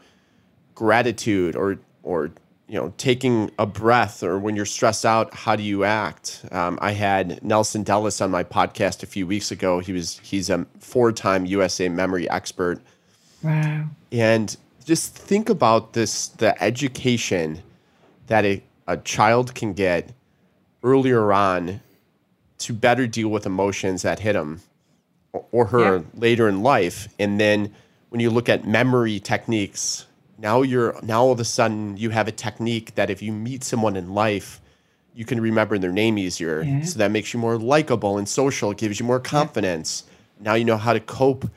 gratitude or or you know taking a breath or when you're stressed out how do you act um, i had nelson dellis on my podcast a few weeks ago he was he's a four-time usa memory expert Wow. and just think about this the education that a, a child can get earlier on to better deal with emotions that hit him or- her Yeah. later in life. And then when you look at memory techniques, now you're now all of a sudden you have a technique that if you meet someone in life, you can remember their name easier. Yeah. So that makes you more likable and social. It gives you more confidence. Now you know how to cope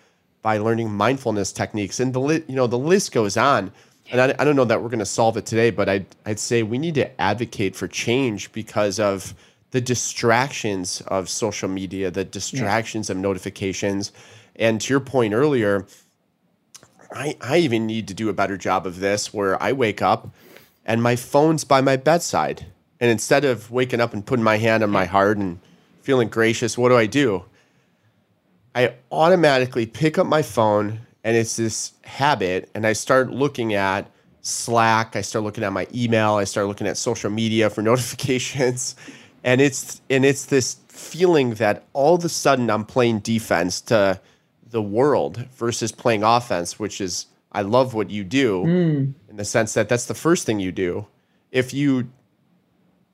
by learning mindfulness techniques, and the li- you know the list goes on. And I, I don't know that we're going to solve it today, but I'd I'd say we need to advocate for change because of the distractions of social media, the distractions of notifications, and to your point earlier, I, I even need to do a better job of this where I wake up and my phone's by my bedside. And instead of waking up and putting my hand on my heart and feeling gracious, what do I do? I automatically pick up my phone and it's this habit and I start looking at Slack, I start looking at my email, I start looking at social media for notifications. And it's and it's this feeling that all of a sudden I'm playing defense to the world versus playing offense, which is I love what you do hmm. in the sense that that's the first thing you do. If you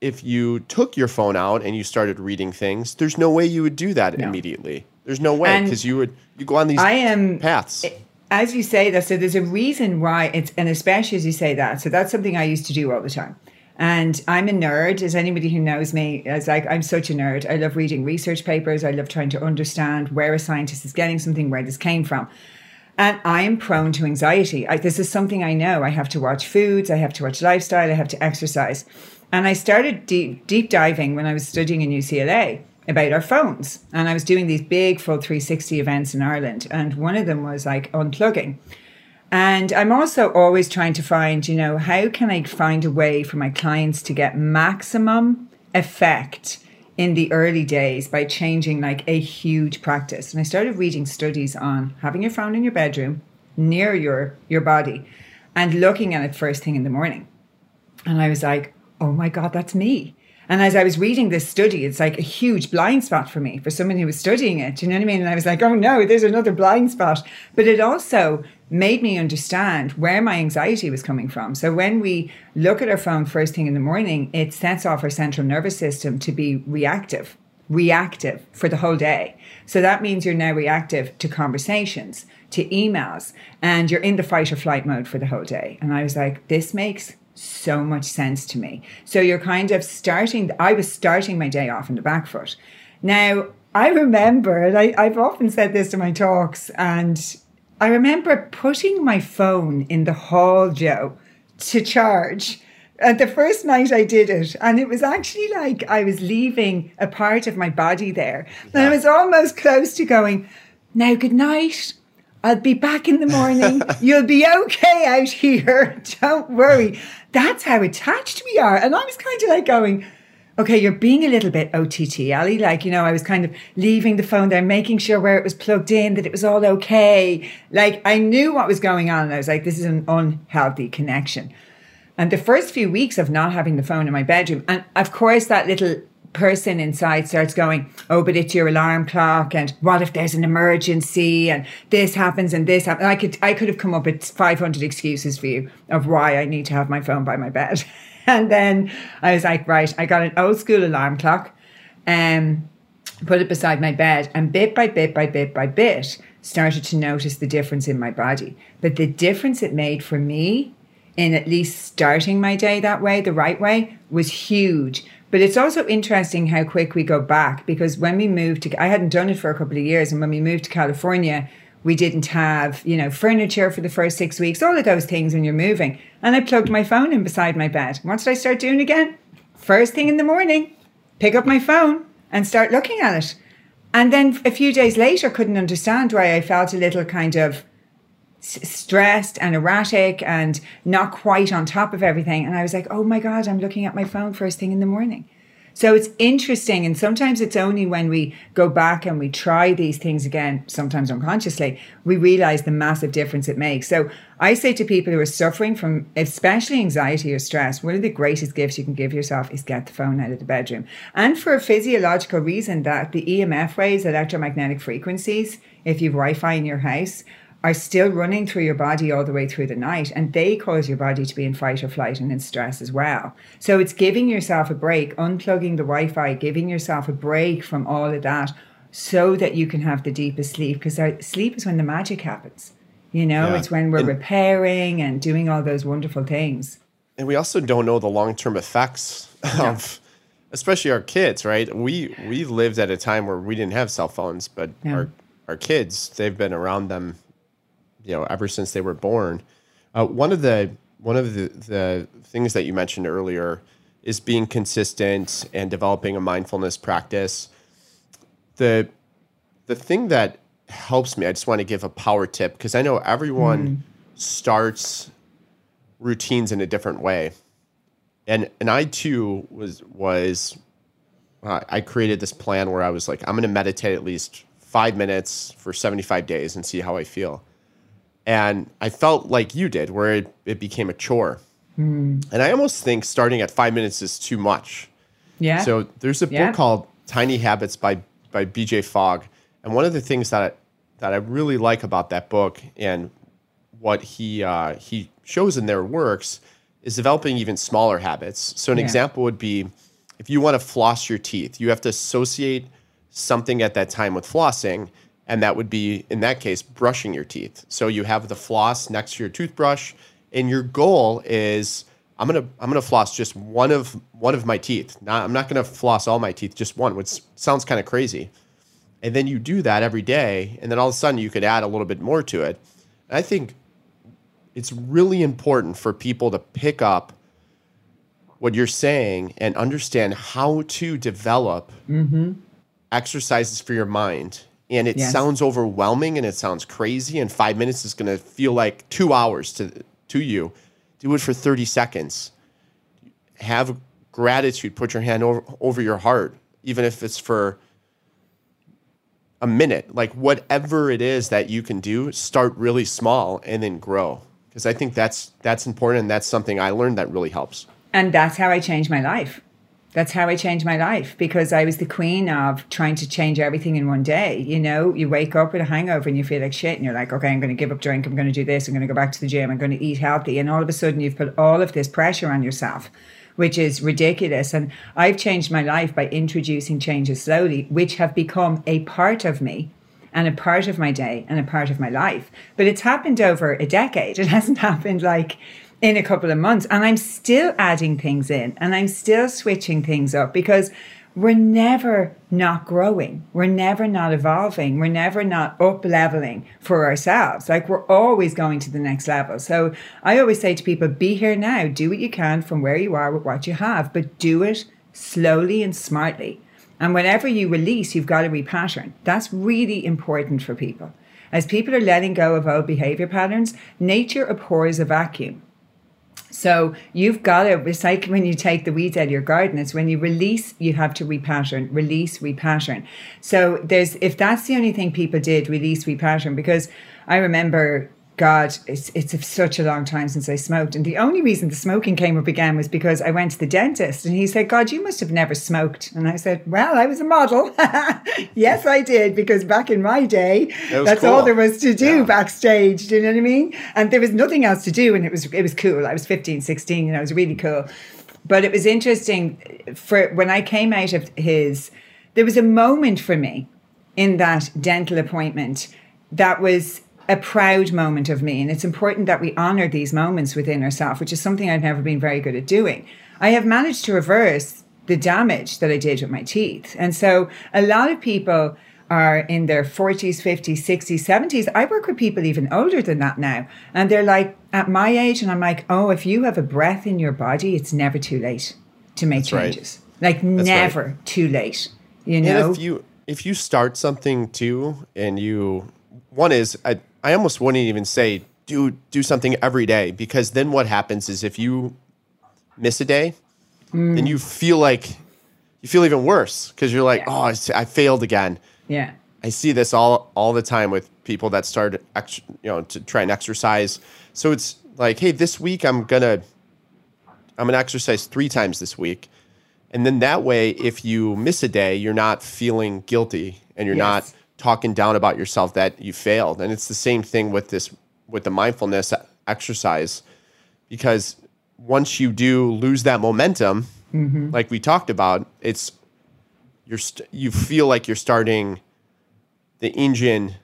if you took your phone out and you started reading things, there's no way you would do that immediately. There's no way because you would you go on these I am paths. as you say that, so there's a reason why it's, and especially as you say that. So that's something I used to do all the time. And I'm a nerd, as anybody who knows me, as like I'm such a nerd. I love reading research papers. I love trying to understand where a scientist is getting something, where this came from. And I am prone to anxiety. I, this is something I know. I have to watch foods, I have to watch lifestyle, I have to exercise. And I started deep, deep diving when I was studying in UCLA about our phones. And I was doing these big full 360 events in Ireland. And one of them was like unplugging. And I'm also always trying to find, you know, how can I find a way for my clients to get maximum effect in the early days by changing like a huge practice. And I started reading studies on having your phone in your bedroom near your your body and looking at it first thing in the morning. And I was like, oh my God, that's me. And as I was reading this study, it's like a huge blind spot for me, for someone who was studying it. You know what I mean? And I was like, oh no, there's another blind spot. But it also made me understand where my anxiety was coming from. So when we look at our phone first thing in the morning, it sets off our central nervous system to be reactive, reactive for the whole day. So that means you're now reactive to conversations, to emails, and you're in the fight or flight mode for the whole day. And I was like, this makes so much sense to me. So you're kind of starting, I was starting my day off in the back foot. Now, I remember, and I, I've often said this in my talks, and I remember putting my phone in the hall, Joe, to charge. And the first night I did it, and it was actually like I was leaving a part of my body there. And I was almost close to going, now good night. I'll be back in the morning. You'll be okay out here. Don't worry. That's how attached we are. And I was kind of like going, okay, you're being a little bit OTT, Ali. Like, you know, I was kind of leaving the phone there, making sure where it was plugged in, that it was all okay. Like, I knew what was going on. And I was like, this is an unhealthy connection. And the first few weeks of not having the phone in my bedroom, and of course, that little person inside starts going, oh, but it's your alarm clock, and what if there's an emergency, and this happens and this happens. I could I could have come up with 500 excuses for you of why I need to have my phone by my bed. and then I was like, right, I got an old school alarm clock, um, put it beside my bed, and bit by bit by bit by bit started to notice the difference in my body. But the difference it made for me in at least starting my day that way, the right way, was huge but it's also interesting how quick we go back because when we moved to, I hadn't done it for a couple of years. And when we moved to California, we didn't have, you know, furniture for the first six weeks, all of those things when you're moving. And I plugged my phone in beside my bed. What did I start doing again? First thing in the morning, pick up my phone and start looking at it. And then a few days later, couldn't understand why I felt a little kind of stressed and erratic and not quite on top of everything. And I was like, oh my God, I'm looking at my phone first thing in the morning. So it's interesting. And sometimes it's only when we go back and we try these things again, sometimes unconsciously, we realize the massive difference it makes. So I say to people who are suffering from especially anxiety or stress, one of the greatest gifts you can give yourself is get the phone out of the bedroom. And for a physiological reason that the EMF waves, electromagnetic frequencies, if you've Wi Fi in your house, are still running through your body all the way through the night and they cause your body to be in fight or flight and in stress as well. So it's giving yourself a break, unplugging the Wi Fi, giving yourself a break from all of that so that you can have the deepest sleep because sleep is when the magic happens. You know, yeah. it's when we're and, repairing and doing all those wonderful things. And we also don't know the long term effects yeah. of especially our kids, right? We we lived at a time where we didn't have cell phones, but yeah. our our kids, they've been around them you know ever since they were born. Uh, one of the one of the, the things that you mentioned earlier is being consistent and developing a mindfulness practice. The the thing that helps me, I just want to give a power tip because I know everyone mm. starts routines in a different way. And and I too was was uh, I created this plan where I was like I'm going to meditate at least 5 minutes for 75 days and see how I feel. And I felt like you did, where it, it became a chore. Mm. And I almost think starting at five minutes is too much. Yeah. So there's a yeah. book called Tiny Habits by by BJ Fogg, and one of the things that I, that I really like about that book and what he uh, he shows in their works is developing even smaller habits. So an yeah. example would be if you want to floss your teeth, you have to associate something at that time with flossing and that would be in that case brushing your teeth. So you have the floss next to your toothbrush, and your goal is I'm gonna I'm gonna floss just one of one of my teeth. Not I'm not gonna floss all my teeth, just one, which sounds kind of crazy. And then you do that every day, and then all of a sudden you could add a little bit more to it. And I think it's really important for people to pick up what you're saying and understand how to develop mm-hmm. exercises for your mind and it yes. sounds overwhelming and it sounds crazy and five minutes is going to feel like two hours to to you. Do it for 30 seconds. Have gratitude. Put your hand over, over your heart even if it's for a minute. Like whatever it is that you can do start really small and then grow. Because i think that's that's important and that's something i learned that really helps. And that's how i changed my life that's how I changed my life because I was the queen of trying to change everything in one day. You know, you wake up with a hangover and you feel like shit, and you're like, okay, I'm going to give up drink. I'm going to do this. I'm going to go back to the gym. I'm going to eat healthy. And all of a sudden, you've put all of this pressure on yourself, which is ridiculous. And I've changed my life by introducing changes slowly, which have become a part of me and a part of my day and a part of my life. But it's happened over a decade. It hasn't happened like in a couple of months. And I'm still adding things in and I'm still switching things up because we're never not growing. We're never not evolving. We're never not up leveling for ourselves. Like we're always going to the next level. So I always say to people, be here now. Do what you can from where you are with what you have, but do it slowly and smartly. And whenever you release, you've got to repattern. That's really important for people. As people are letting go of old behavior patterns, nature abhors a vacuum. So you've got to, like when you take the weeds out of your garden, it's when you release, you have to repattern, release, repattern. So there's, if that's the only thing people did, release, repattern, because I remember God, it's, it's such a long time since I smoked. And the only reason the smoking came up again was because I went to the dentist and he said, God, you must have never smoked. And I said, Well, I was a model. yes, I did, because back in my day, that's cool. all there was to do Yeah. backstage. Do you know what I mean? And there was nothing else to do. And it was, it was cool. I was 15, 16, and I was really cool. But it was interesting for when I came out of his, there was a moment for me in that dental appointment that was a proud moment of me. And it's important that we honor these moments within ourselves, which is something I've never been very good at doing. I have managed to reverse the damage that I did with my teeth. And so a lot of people are in their 40s, 50s, 60s, 70s. I work with people even older than that now. And they're like, at my age, and I'm like, oh, if you have a breath in your body, it's never too late to make right. changes. Like, never too late. You know? And if you if you start something too, and you one is I I almost wouldn't even say do do something every day because then what happens is if you miss a day, Mm. then you feel like you feel even worse because you're like, oh, I failed again. yeah. I see this all all the time with people that start ex, you know to try and exercise. So it's like, hey, this week I'm gonna I'm gonna exercise three times this week, and then that way, if you miss a day, you're not feeling guilty and you're not Yes. Talking down about yourself that you failed. And it's the same thing with this with the mindfulness exercise, because once you do lose that momentum, mm-hmm. like we talked about, it's you're st- you feel like you're starting the engine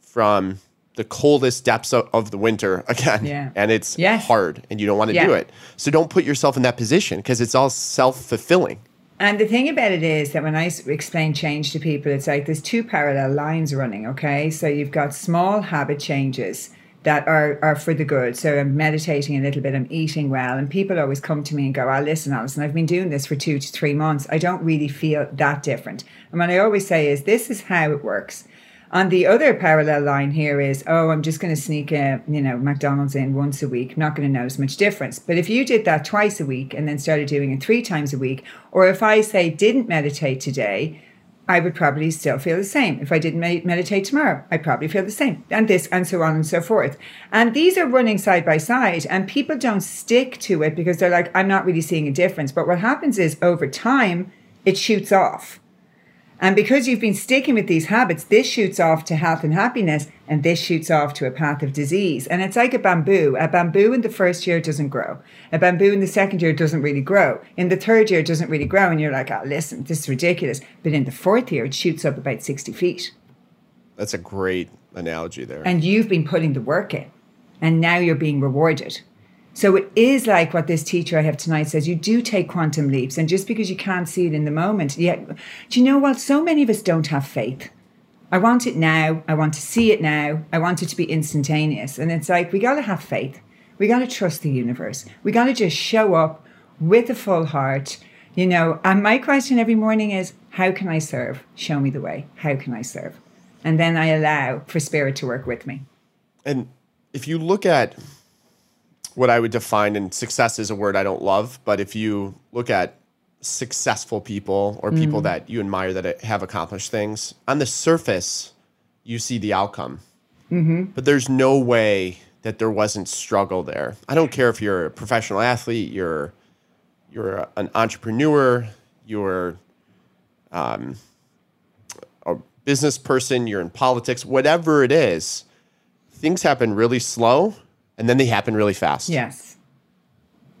from the coldest depths of, of the winter again Yeah. and it's Yes. hard and you don't want to Yeah. do it so don't put yourself in that position because it's all self-fulfilling And the thing about it is that when I explain change to people, it's like there's two parallel lines running, okay? So you've got small habit changes that are, are for the good. So I'm meditating a little bit, I'm eating well. And people always come to me and go, oh, listen, Alison, I've been doing this for two to three months. I don't really feel that different. And what I always say is, this is how it works. On the other parallel line here is, oh, I'm just going to sneak a, you know, McDonald's in once a week. Not going to notice much difference. But if you did that twice a week and then started doing it three times a week, or if I say didn't meditate today, I would probably still feel the same. If I didn't med- meditate tomorrow, I'd probably feel the same, and this, and so on and so forth. And these are running side by side, and people don't stick to it because they're like, I'm not really seeing a difference. But what happens is over time, it shoots off. And because you've been sticking with these habits, this shoots off to health and happiness, and this shoots off to a path of disease. And it's like a bamboo. A bamboo in the first year doesn't grow. A bamboo in the second year doesn't really grow. In the third year, it doesn't really grow. And you're like, oh, listen, this is ridiculous. But in the fourth year, it shoots up about 60 feet. that's a great analogy there And you've been putting the work in, and now you're being rewarded. So it is like what this teacher I have tonight says you do take quantum leaps, and just because you can't see it in the moment, yet, do you know what? So many of us don't have faith. I want it now. I want to see it now. I want it to be instantaneous. And it's like, we got to have faith. We got to trust the universe. We got to just show up with a full heart, you know. And my question every morning is, how can I serve? Show me the way. How can I serve? And then I allow for spirit to work with me. and if you look at what I would define, and success is a word I don't love, but if you look at successful people or people that you admire that have accomplished things, on the surface, you see the outcome. But there's no way that there wasn't struggle there. I don't care if you're a professional athlete, you're you're an entrepreneur, you're um, a business person, you're in politics, whatever it is, things happen really slow and then they happen really fast. Yes.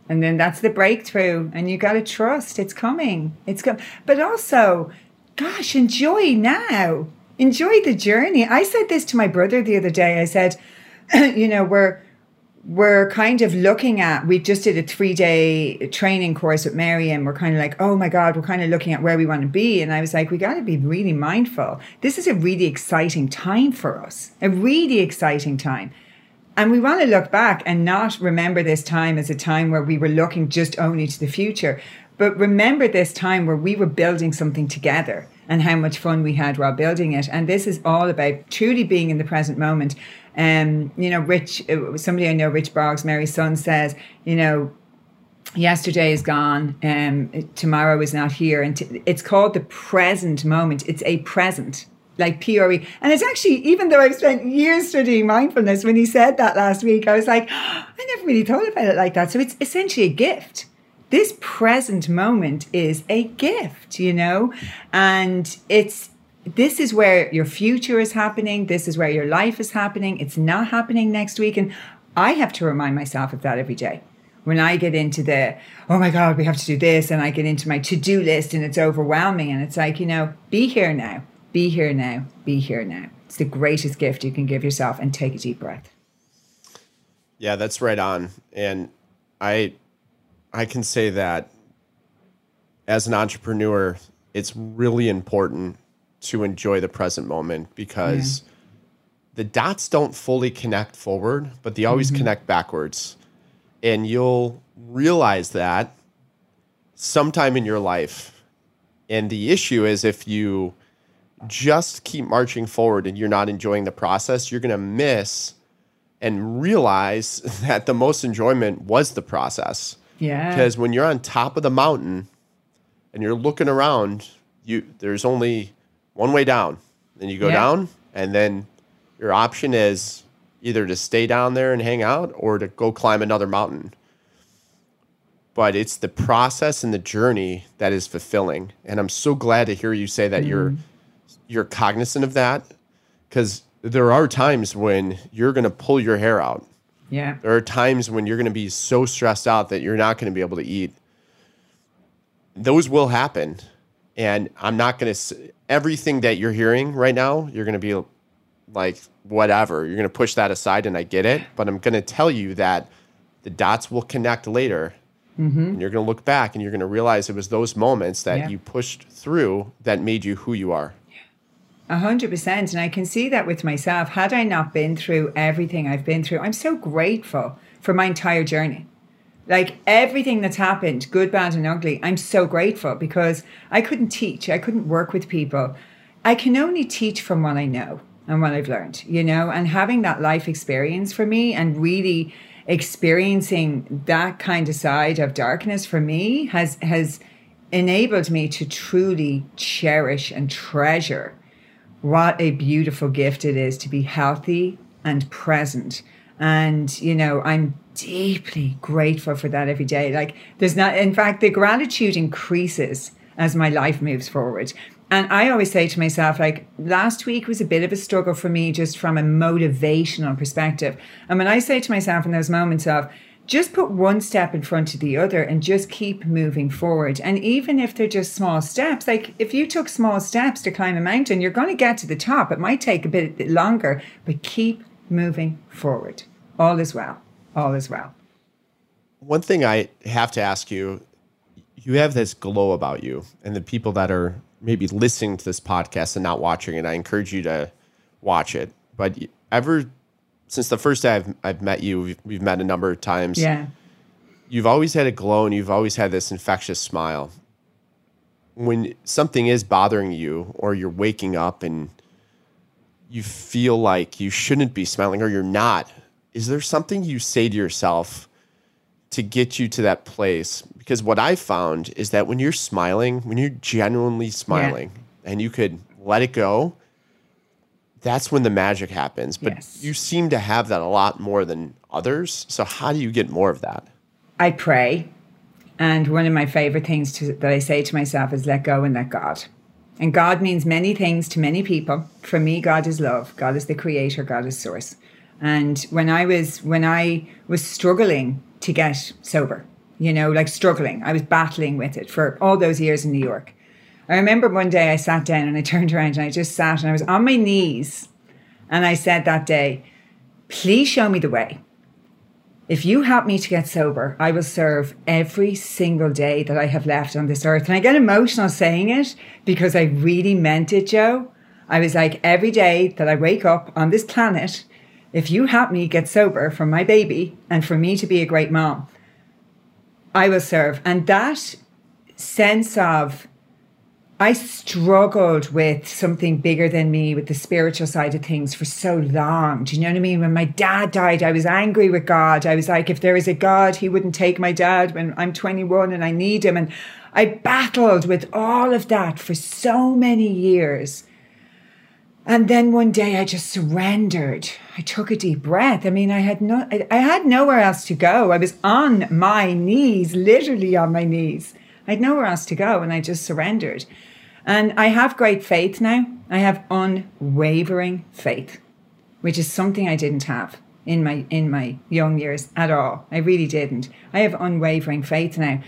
And then that's the breakthrough, and you got to trust it's coming. It's coming. But also, gosh, enjoy now. Enjoy the journey. I said this to my brother the other day. I said, you know, we're we're kind of looking at we just did a three day training course with Mary and we're kind of like oh my god we're kind of looking at where we want to be and I was like we got to be really mindful this is a really exciting time for us a really exciting time and we want to look back and not remember this time as a time where we were looking just only to the future, but remember this time where we were building something together and how much fun we had while building it. And this is all about truly being in the present moment. Um, you know, Rich, uh, somebody I know, Rich Boggs, Mary's son says, you know, yesterday is gone, um, tomorrow is not here. And t- it's called the present moment. It's a present. Like PRE. And it's actually, even though I've spent years studying mindfulness, when he said that last week, I was like, oh, I never really thought about it like that. So it's essentially a gift. This present moment is a gift, you know? And it's, this is where your future is happening. This is where your life is happening. It's not happening next week. And I have to remind myself of that every day. When I get into the, oh my God, we have to do this, and I get into my to do list and it's overwhelming, and it's like, you know, be here now be here now. Be here now. It's the greatest gift you can give yourself and take a deep breath. Yeah, that's right on. And I I can say that as an entrepreneur, it's really important to enjoy the present moment because yeah. the dots don't fully connect forward, but they always mm-hmm. connect backwards. And you'll realize that sometime in your life. And the issue is if you just keep marching forward and you're not enjoying the process, you're going to miss and realize that the most enjoyment was the process. Yeah. Because when you're on top of the mountain and you're looking around, you there's only one way down. Then you go yeah. down and then your option is either to stay down there and hang out or to go climb another mountain. But it's the process and the journey that is fulfilling. And I'm so glad to hear you say that mm. you're you're cognizant of that because there are times when you're going to pull your hair out. Yeah. There are times when you're going to be so stressed out that you're not going to be able to eat. Those will happen. And I'm not going to, everything that you're hearing right now, you're going to be like, whatever. You're going to push that aside, and I get it. But I'm going to tell you that the dots will connect later. Mm-hmm. And you're going to look back and you're going to realize it was those moments that yeah. you pushed through that made you who you are. A hundred percent. And I can see that with myself. Had I not been through everything I've been through, I'm so grateful for my entire journey. Like everything that's happened, good, bad, and ugly, I'm so grateful because I couldn't teach, I couldn't work with people. I can only teach from what I know and what I've learned, you know, and having that life experience for me and really experiencing that kind of side of darkness for me has has enabled me to truly cherish and treasure what a beautiful gift it is to be healthy and present. And, you know, I'm deeply grateful for that every day. Like, there's not, in fact, the gratitude increases as my life moves forward. And I always say to myself, like, last week was a bit of a struggle for me just from a motivational perspective. And when I say to myself in those moments of, just put one step in front of the other and just keep moving forward. And even if they're just small steps, like if you took small steps to climb a mountain, you're going to get to the top. It might take a bit longer, but keep moving forward. All is well. All is well. One thing I have to ask you you have this glow about you, and the people that are maybe listening to this podcast and not watching it, I encourage you to watch it. But ever since the first day I've, I've met you, we've, we've met a number of times. Yeah. You've always had a glow and you've always had this infectious smile. When something is bothering you or you're waking up and you feel like you shouldn't be smiling or you're not, is there something you say to yourself to get you to that place? Because what I found is that when you're smiling, when you're genuinely smiling yeah. and you could let it go, that's when the magic happens. But yes. you seem to have that a lot more than others. So how do you get more of that? I pray. And one of my favorite things to, that I say to myself is let go and let God. And God means many things to many people. For me, God is love. God is the creator. God is source. And when I was when I was struggling to get sober, you know, like struggling, I was battling with it for all those years in New York. I remember one day I sat down and I turned around and I just sat and I was on my knees and I said that day, please show me the way. If you help me to get sober, I will serve every single day that I have left on this earth. And I get emotional saying it because I really meant it, Joe. I was like, every day that I wake up on this planet, if you help me get sober for my baby and for me to be a great mom, I will serve. And that sense of I struggled with something bigger than me, with the spiritual side of things for so long. Do you know what I mean? When my dad died, I was angry with God. I was like, if there is a God, he wouldn't take my dad when I'm 21 and I need him. And I battled with all of that for so many years. And then one day I just surrendered. I took a deep breath. I mean, I had no, I, had nowhere else to go. I was on my knees, literally on my knees. I had nowhere else to go, and I just surrendered. And I have great faith now. I have unwavering faith, which is something I didn't have in my in my young years at all. I really didn't. I have unwavering faith now.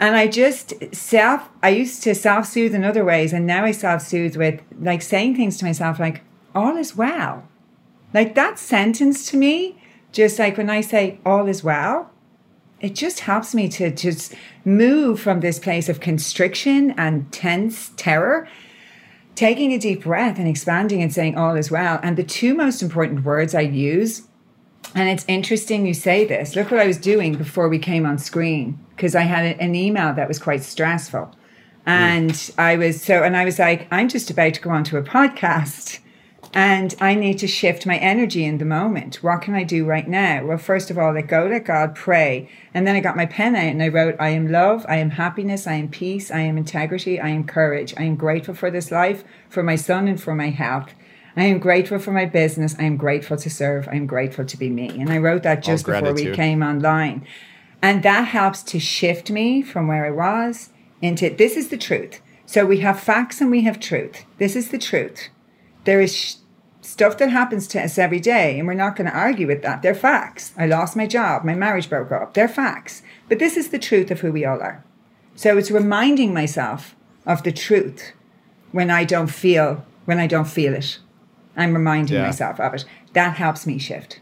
And I just self, I used to self soothe in other ways, and now I self soothe with like saying things to myself like, all is well. Like that sentence to me, just like when I say all is well, it just helps me to just move from this place of constriction and tense terror, taking a deep breath and expanding and saying all is well. And the two most important words I use and it's interesting you say this. Look what I was doing before we came on screen because I had an email that was quite stressful. And mm. I was so, and I was like, I'm just about to go on to a podcast and I need to shift my energy in the moment. What can I do right now? Well, first of all, let go, let God, pray. And then I got my pen out and I wrote, I am love, I am happiness, I am peace, I am integrity, I am courage. I am grateful for this life, for my son, and for my health. I am grateful for my business. I am grateful to serve. I am grateful to be me. And I wrote that just before we came online. And that helps to shift me from where I was into this is the truth. So we have facts and we have truth. This is the truth. There is stuff that happens to us every day, and we're not going to argue with that. They're facts. I lost my job. My marriage broke up. They're facts. But this is the truth of who we all are. So it's reminding myself of the truth when I don't feel when I don't feel it. I'm reminding yeah. myself of it. That helps me shift.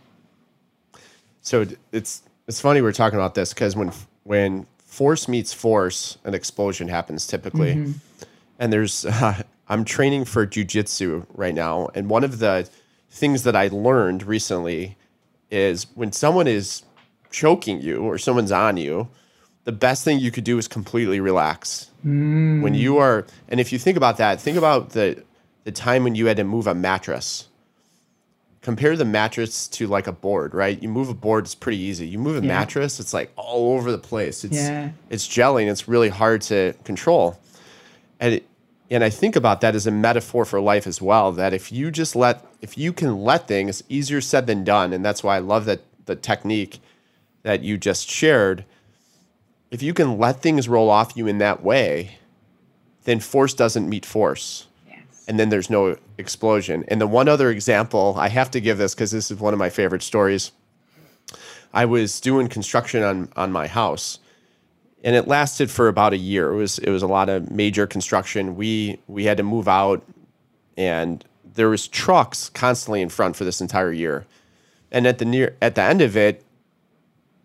So it's it's funny we're talking about this because when when force meets force, an explosion happens typically. Mm-hmm. And there's uh, I'm training for jujitsu right now, and one of the things that I learned recently is when someone is choking you or someone's on you, the best thing you could do is completely relax. Mm. When you are, and if you think about that, think about the the time when you had to move a mattress. Compare the mattress to like a board, right? You move a board, it's pretty easy. You move a yeah. mattress, it's like all over the place. It's yeah. it's gelling. It's really hard to control. And it, and I think about that as a metaphor for life as well. That if you just let, if you can let things, easier said than done, and that's why I love that the technique that you just shared. If you can let things roll off you in that way, then force doesn't meet force and then there's no explosion. And the one other example, I have to give this because this is one of my favorite stories. I was doing construction on on my house, and it lasted for about a year. It was it was a lot of major construction. We we had to move out, and there was trucks constantly in front for this entire year. And at the near at the end of it,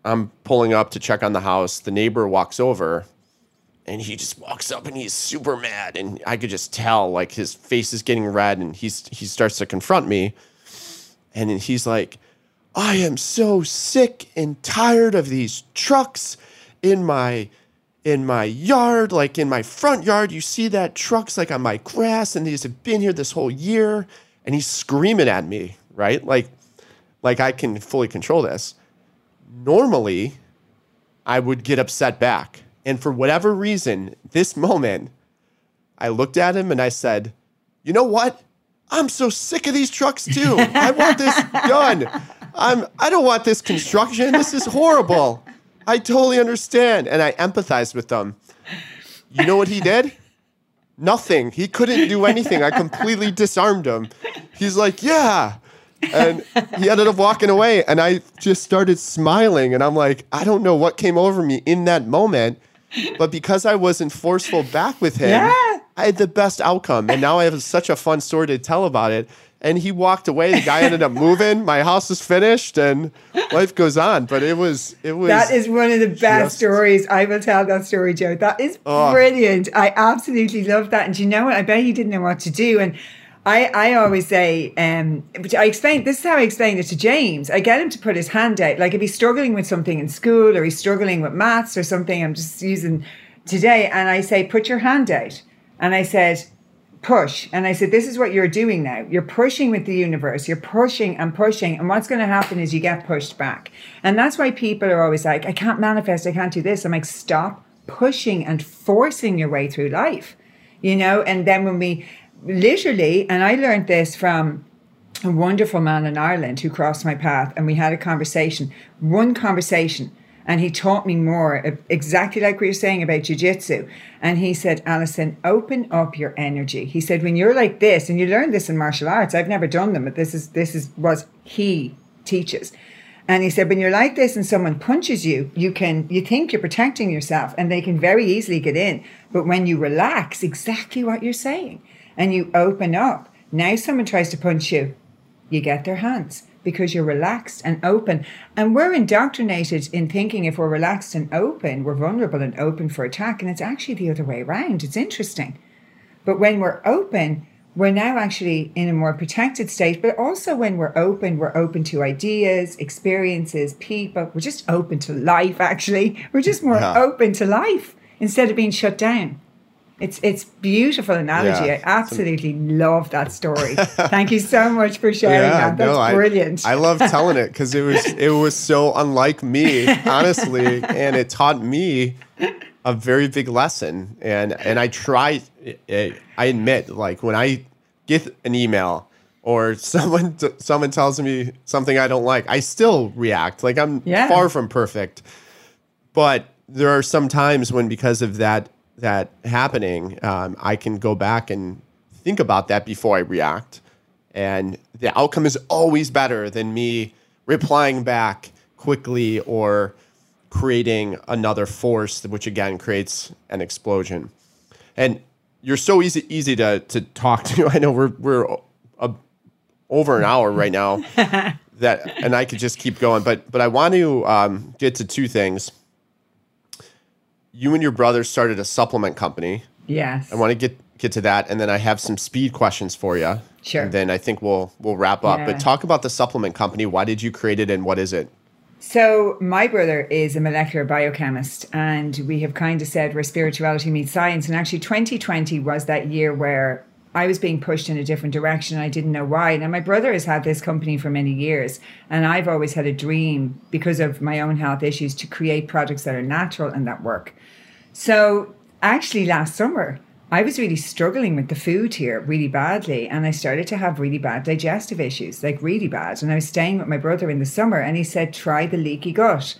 I'm pulling up to check on the house. The neighbor walks over and he just walks up and he's super mad and i could just tell like his face is getting red and he's he starts to confront me and he's like i am so sick and tired of these trucks in my in my yard like in my front yard you see that trucks like on my grass and these have been here this whole year and he's screaming at me right like like i can fully control this normally i would get upset back and for whatever reason, this moment, I looked at him and I said, You know what? I'm so sick of these trucks too. I want this done. I'm I don't want this construction. This is horrible. I totally understand. And I empathized with them. You know what he did? Nothing. He couldn't do anything. I completely disarmed him. He's like, Yeah, and he ended up walking away and i just started smiling and i'm like i don't know what came over me in that moment but because I wasn't forceful back with him, yeah. I had the best outcome. And now I have such a fun story to tell about it. And he walked away. The guy ended up moving. My house is finished, and life goes on. But it was, it was. That is one of the best just, stories. I will tell that story, Joe. That is oh. brilliant. I absolutely love that. And you know what? I bet you didn't know what to do. And I, I always say, um, which I explain, this is how I explain it to James. I get him to put his hand out. Like if he's struggling with something in school or he's struggling with maths or something, I'm just using today. And I say, put your hand out. And I said, push. And I said, this is what you're doing now. You're pushing with the universe. You're pushing and pushing. And what's going to happen is you get pushed back. And that's why people are always like, I can't manifest. I can't do this. I'm like, stop pushing and forcing your way through life, you know? And then when we, literally, and I learned this from a wonderful man in Ireland who crossed my path, and we had a conversation, one conversation, and he taught me more, exactly like we were saying about jujitsu. And he said, Alison, open up your energy. He said, when you're like this, and you learn this in martial arts, I've never done them, but this is this is what he teaches. And he said, when you're like this and someone punches you, you can you think you're protecting yourself, and they can very easily get in. But when you relax, exactly what you're saying, and you open up, now someone tries to punch you, you get their hands because you're relaxed and open. And we're indoctrinated in thinking if we're relaxed and open, we're vulnerable and open for attack. And it's actually the other way around. It's interesting. But when we're open, we're now actually in a more protected state. But also when we're open, we're open to ideas, experiences, people. We're just open to life, actually. We're just more yeah. open to life instead of being shut down. It's it's beautiful analogy. Yeah. I absolutely love that story. Thank you so much for sharing yeah, that. That's no, brilliant. I, I love telling it because it was it was so unlike me, honestly, and it taught me a very big lesson. And and I try. Eh, I admit, like when I get an email or someone someone tells me something I don't like, I still react. Like I'm yeah. far from perfect, but there are some times when because of that that happening, um, I can go back and think about that before I react. And the outcome is always better than me replying back quickly or creating another force, which again creates an explosion. And you're so easy easy to to talk to. I know we're we're a, over an hour right now. that and I could just keep going, but but I want to um, get to two things you and your brother started a supplement company. Yes. I want to get get to that, and then I have some speed questions for you. Sure. And then I think we'll we'll wrap up. Yeah. But talk about the supplement company. Why did you create it, and what is it? So my brother is a molecular biochemist, and we have kind of said where spirituality meets science. And actually, 2020 was that year where I was being pushed in a different direction. I didn't know why. Now, my brother has had this company for many years, and I've always had a dream because of my own health issues to create products that are natural and that work. So, actually, last summer, I was really struggling with the food here really badly, and I started to have really bad digestive issues, like really bad. And I was staying with my brother in the summer, and he said, Try the leaky gut.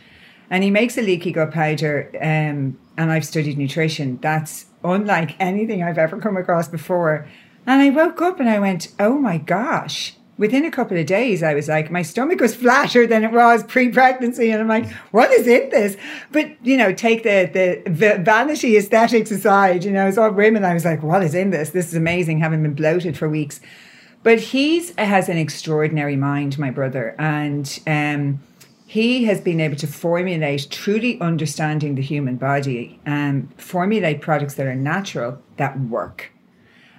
And he makes a leaky gut powder, um, and I've studied nutrition. That's unlike anything I've ever come across before. And I woke up and I went, Oh my gosh, within a couple of days, I was like, my stomach was flatter than it was pre-pregnancy, and I'm like, what is in this? But you know, take the the vanity aesthetics aside, you know, it's all women. I was like, what is in this? This is amazing, having been bloated for weeks. But he's has an extraordinary mind, my brother, and um, he has been able to formulate, truly understanding the human body, and formulate products that are natural that work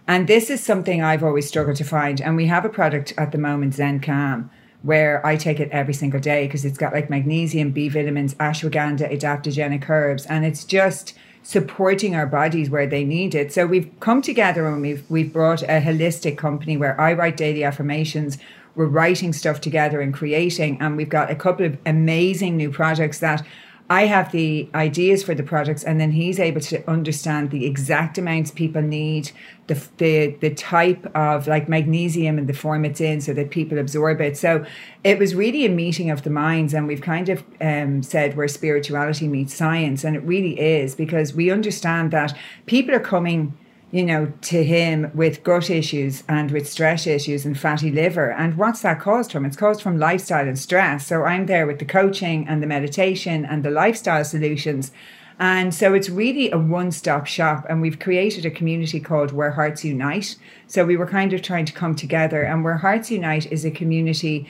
and this is something I've always struggled to find. And we have a product at the moment, Zen Calm, where I take it every single day because it's got like magnesium, B vitamins, ashwagandha, adaptogenic herbs, and it's just supporting our bodies where they need it. So we've come together and we've we've brought a holistic company where I write daily affirmations. We're writing stuff together and creating, and we've got a couple of amazing new projects that I have the ideas for the products, and then he's able to understand the exact amounts people need, the the the type of like magnesium and the form it's in, so that people absorb it. So it was really a meeting of the minds, and we've kind of um, said where spirituality meets science, and it really is because we understand that people are coming you know, to him with gut issues and with stress issues and fatty liver. And what's that caused from? It's caused from lifestyle and stress. So I'm there with the coaching and the meditation and the lifestyle solutions. And so it's really a one stop shop. And we've created a community called Where Hearts Unite. So we were kind of trying to come together. And Where Hearts Unite is a community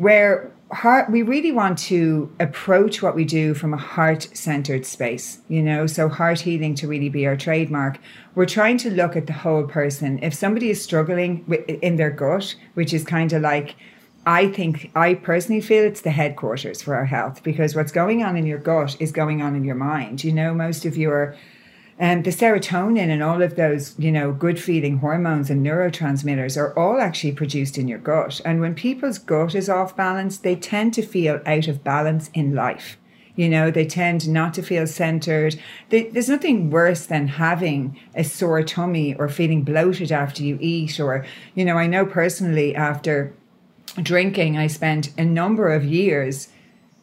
where heart we really want to approach what we do from a heart centered space you know? So heart healing to really be our trademark. We're trying to look at the whole person. If somebody is struggling in their gut which is kind of like i think i personally feel it's the headquarters for our health because what's going on in your gut is going on in your mind you know? Most of your and the serotonin and all of those, you know, good feeling hormones and neurotransmitters are all actually produced in your gut. And when people's gut is off balance, they tend to feel out of balance in life. You know, they tend not to feel centered. They, there's nothing worse than having a sore tummy or feeling bloated after you eat. Or, you know, I know personally after drinking, I spent a number of years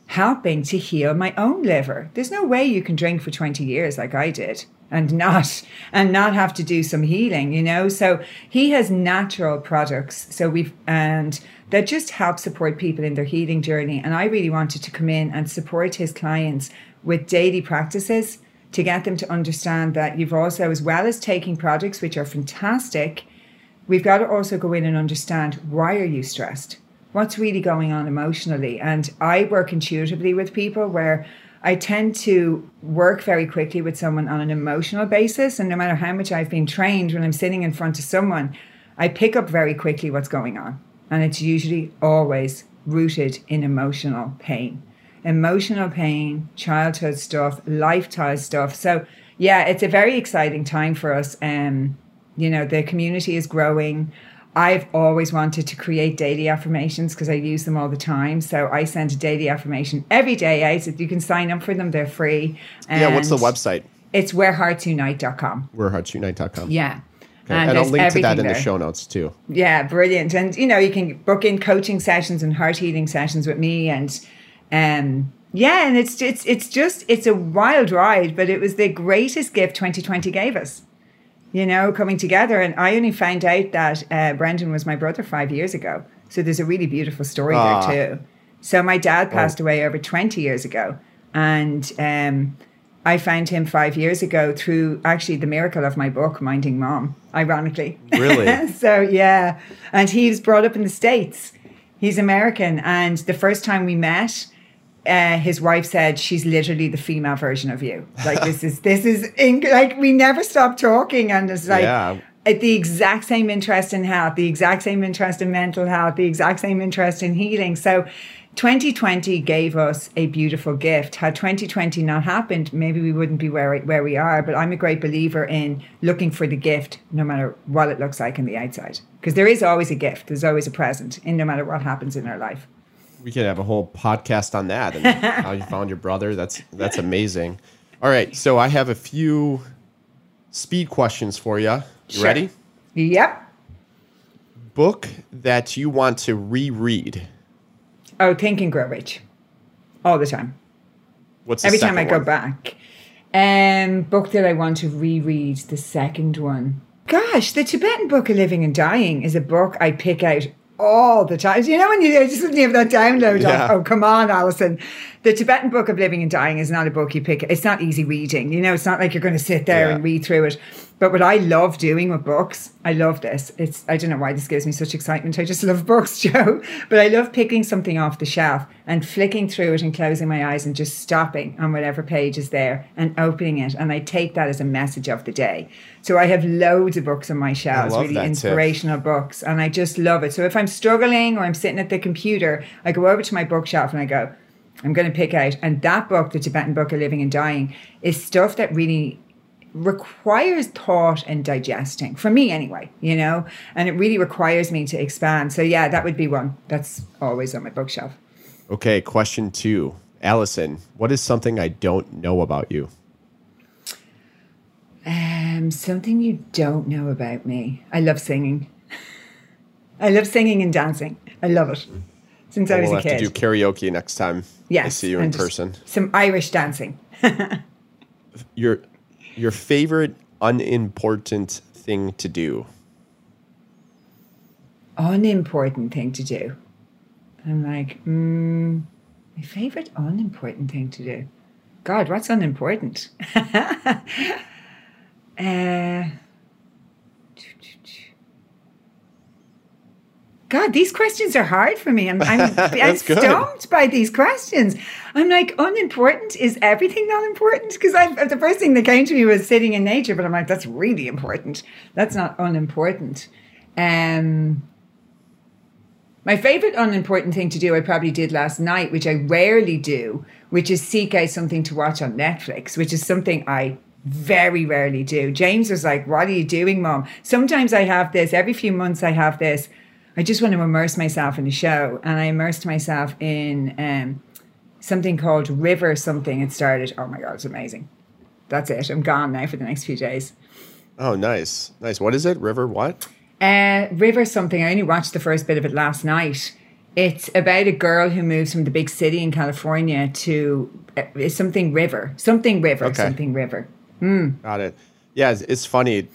helping to heal my own liver. There's no way you can drink for 20 years like I did and not and not have to do some healing you know? So he has natural products. So we've and that just help support people in their healing journey. And i really wanted to come in and support his clients with daily practices to get them to understand that you've also as well as taking products which are fantastic we've got to also go in and understand why are you stressed? What's really going on emotionally? And i work intuitively with people where I tend to work very quickly with someone on an emotional basis. And no matter how much I've been trained, when I'm sitting in front of someone, I pick up very quickly what's going on. And it's usually always rooted in emotional pain. Emotional pain, childhood stuff, lifestyle stuff. So, yeah, it's a very exciting time for us. Um, you know, the community is growing. I've always wanted to create daily affirmations because I use them all the time. So I send a daily affirmation every day out. You can sign up for them, they're free. yeah, what's the website? It's whereheartsunite.com. Whereheartsunite.com. Yeah. Okay. And, and I'll link to that in there. the show notes too. Yeah, brilliant. And you know, you can book in coaching sessions and heart healing sessions with me and um yeah, and it's it's it's just it's a wild ride, but it was the greatest gift 2020 gave us you know, coming together. And I only found out that uh, Brendan was my brother five years ago. So there's a really beautiful story there too. So my dad passed oh. away over 20 years ago. And um, I found him five years ago through actually the miracle of my book, Minding Mum, ironically. Really? so, yeah. And he was brought up in the States. He's American. And the first time we met, uh, his wife said she's literally the female version of you. Like this is this is like we never stop talking, and it's like yeah. the exact same interest in health, the exact same interest in mental health, the exact same interest in healing. So. 2020 gave us a beautiful gift. Had 2020 not happened, maybe we wouldn't be where where we are. But I'm a great believer in looking for the gift, no matter what it looks like on the outside, because there is always a gift. There's always a present, in no matter what happens in our life we could have a whole podcast on that and how you found your brother. That's that's amazing. All right, so I have a few speed questions for you. You sure. ready? Yep. Book that you want to reread. Oh, Think and Grow Rich. All the time. What's every time I one? go back? Um, book that I want to reread. The second one. Gosh, the Tibetan Book of Living and Dying is a book I pick out all the time. You know when you just you have that download yeah. of, oh come on, Alison. The Tibetan Book of Living and Dying is not a book you pick. It's not easy reading. You know, it's not like you're going to sit there yeah. and read through it. But what I love doing with books, I love this. It's I don't know why this gives me such excitement. I just love books, Joe. But I love picking something off the shelf and flicking through it and closing my eyes and just stopping on whatever page is there and opening it. And I take that as a message of the day. So I have loads of books on my shelves, really inspirational tip. books, and I just love it. So if I'm struggling or I'm sitting at the computer, I go over to my bookshelf and I go, I'm going to pick out. And that book, The Tibetan Book of Living and Dying, is stuff that really requires thought and digesting for me anyway you know and it really requires me to expand so yeah that would be one that's always on my bookshelf okay question two alison what is something i don't know about you um something you don't know about me i love singing i love singing and dancing i love it since well, i was we'll a kid have to do karaoke next time yes, i see you in person some irish dancing you're your favorite unimportant thing to do? Unimportant thing to do. I'm like, mm, my favorite unimportant thing to do. God, what's unimportant? uh, God, these questions are hard for me. I'm, I'm, I'm stumped by these questions. I'm like, unimportant is everything not important? Because the first thing that came to me was sitting in nature, but I'm like, that's really important. That's not unimportant. Um, my favorite unimportant thing to do, I probably did last night, which I rarely do, which is seek out something to watch on Netflix, which is something I very rarely do. James was like, What are you doing, mom? Sometimes I have this, every few months I have this I just want to immerse myself in the show. And I immersed myself in um, something called River something. It started. Oh my god, it's amazing. That's it. I'm gone now for the next few days. Oh, nice, nice. What is it? River what? Uh, River something. I only watched the first bit of it last night. It's about a girl who moves from the big city in California to uh, something river, something river, Okay. something river. Hmm. Got it. Yeah, it's, it's funny.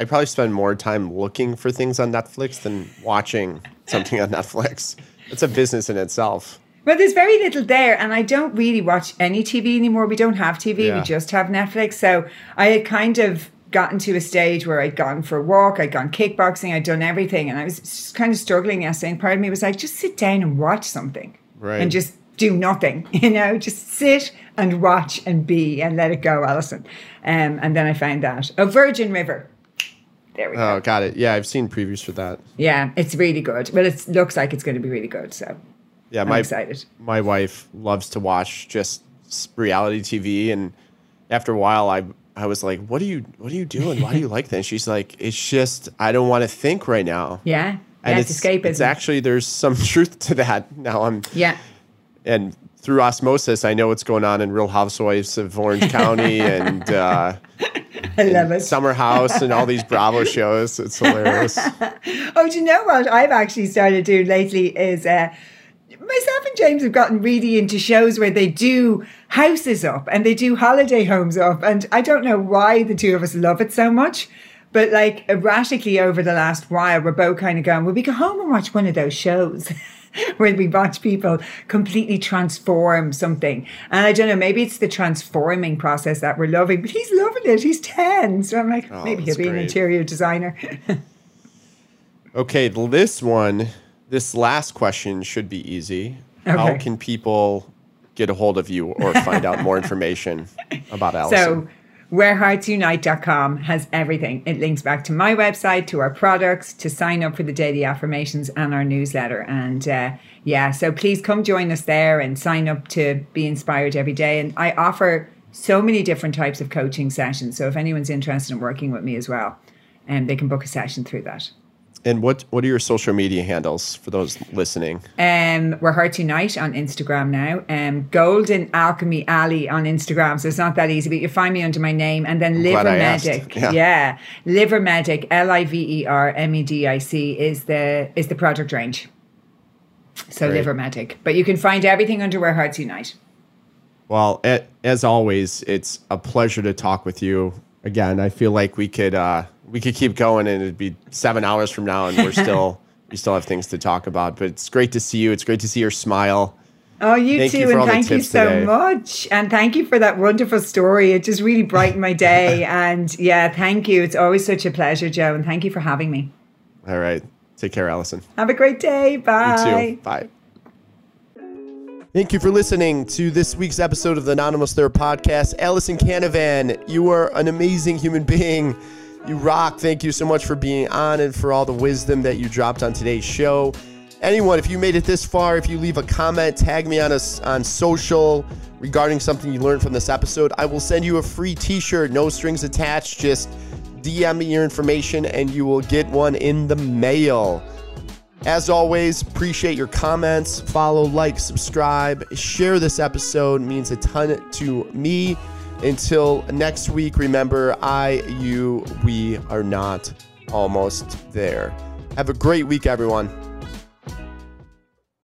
I probably spend more time looking for things on Netflix than watching something on Netflix. It's a business in itself. Well, there's very little there, and I don't really watch any TV anymore. We don't have TV; Yeah. we just have Netflix. So I had kind of gotten to a stage where I'd gone for a walk, I'd gone kickboxing, I'd done everything, and I was just kind of struggling yesterday. And part of me was like, just sit down and watch something, Right. and just do nothing. You know, just sit and watch and be and let it go, Alison. Um, and then I found that a Virgin River. There we go. Oh, got it. Yeah, I've seen previews for that. Yeah, it's really good. Well, it looks like it's going to be really good. So Yeah, I'm my excited. my wife loves to watch just reality TV, and after a while, I I was like, "What are you What are you doing? Why do you like that?" And she's like, "It's just I don't want to think right now." Yeah, and yeah, it's escapism. It's actually there's some truth to that. Now I'm yeah. and through osmosis, I know what's going on in Real Housewives of Orange County and uh, I love it. Summer House and all these Bravo shows. It's hilarious. Oh, do you know what I've actually started doing lately is uh, myself and James have gotten really into shows where they do houses up and they do holiday homes up, and I don't know why the two of us love it so much. But like erratically over the last while, we're both kind of going, well, we go home and watch one of those shows where we watch people completely transform something. And I don't know, maybe it's the transforming process that we're loving, but he's loving it. He's 10. So I'm like, oh, maybe he'll be an interior designer. Okay, this one, this last question should be easy. How can people get a hold of you or find out more information about Alison? So, whereheartsunite.com has everything. It links back to my website, to our products, to sign up for the daily affirmations and our newsletter. And uh, yeah, so please come join us there and sign up to be inspired every day. And I offer so many different types of coaching sessions. So, if anyone's interested in working with me as well, um, they can book a session through that. And what what are your social media handles for those listening? Um, we're Heart Unite on Instagram now. Um, Golden Alchemy Alley on Instagram. So it's not that easy, but you find me under my name. And then Liver. Medic. Yeah. Yeah. Liver Medic, L I V E R M E D I C is the is the product range. So Great. Liver Medic. But you can find everything under Where Hearts Unite. Well, as always, it's a pleasure to talk with you. Again, I feel like we could uh, we could keep going, and it'd be seven hours from now, and we're still we still have things to talk about. But it's great to see you. It's great to see your smile. Oh, you Thank too, you and thank you so today. much. And thank you for that wonderful story. It just really brightened my day. and yeah, thank you. It's always such a pleasure, Joe. And thank you for having me. All right, take care, Alison. Have a great day. Bye. You too. Bye. Thank you for listening to this week's episode of the Almost There Podcast. Alison Canavan, you are an amazing human being. You rock. Thank you so much for being on and for all the wisdom that you dropped on today's show. Anyone, if you made it this far, if you leave a comment, tag me on us on social regarding something you learned from this episode, I will send you a free t-shirt, no strings attached. Just DM me your information and you will get one in the mail. As always, appreciate your comments. Follow, like, subscribe, share this episode means a ton to me. Until next week, remember I, you, we are not almost there. Have a great week, everyone.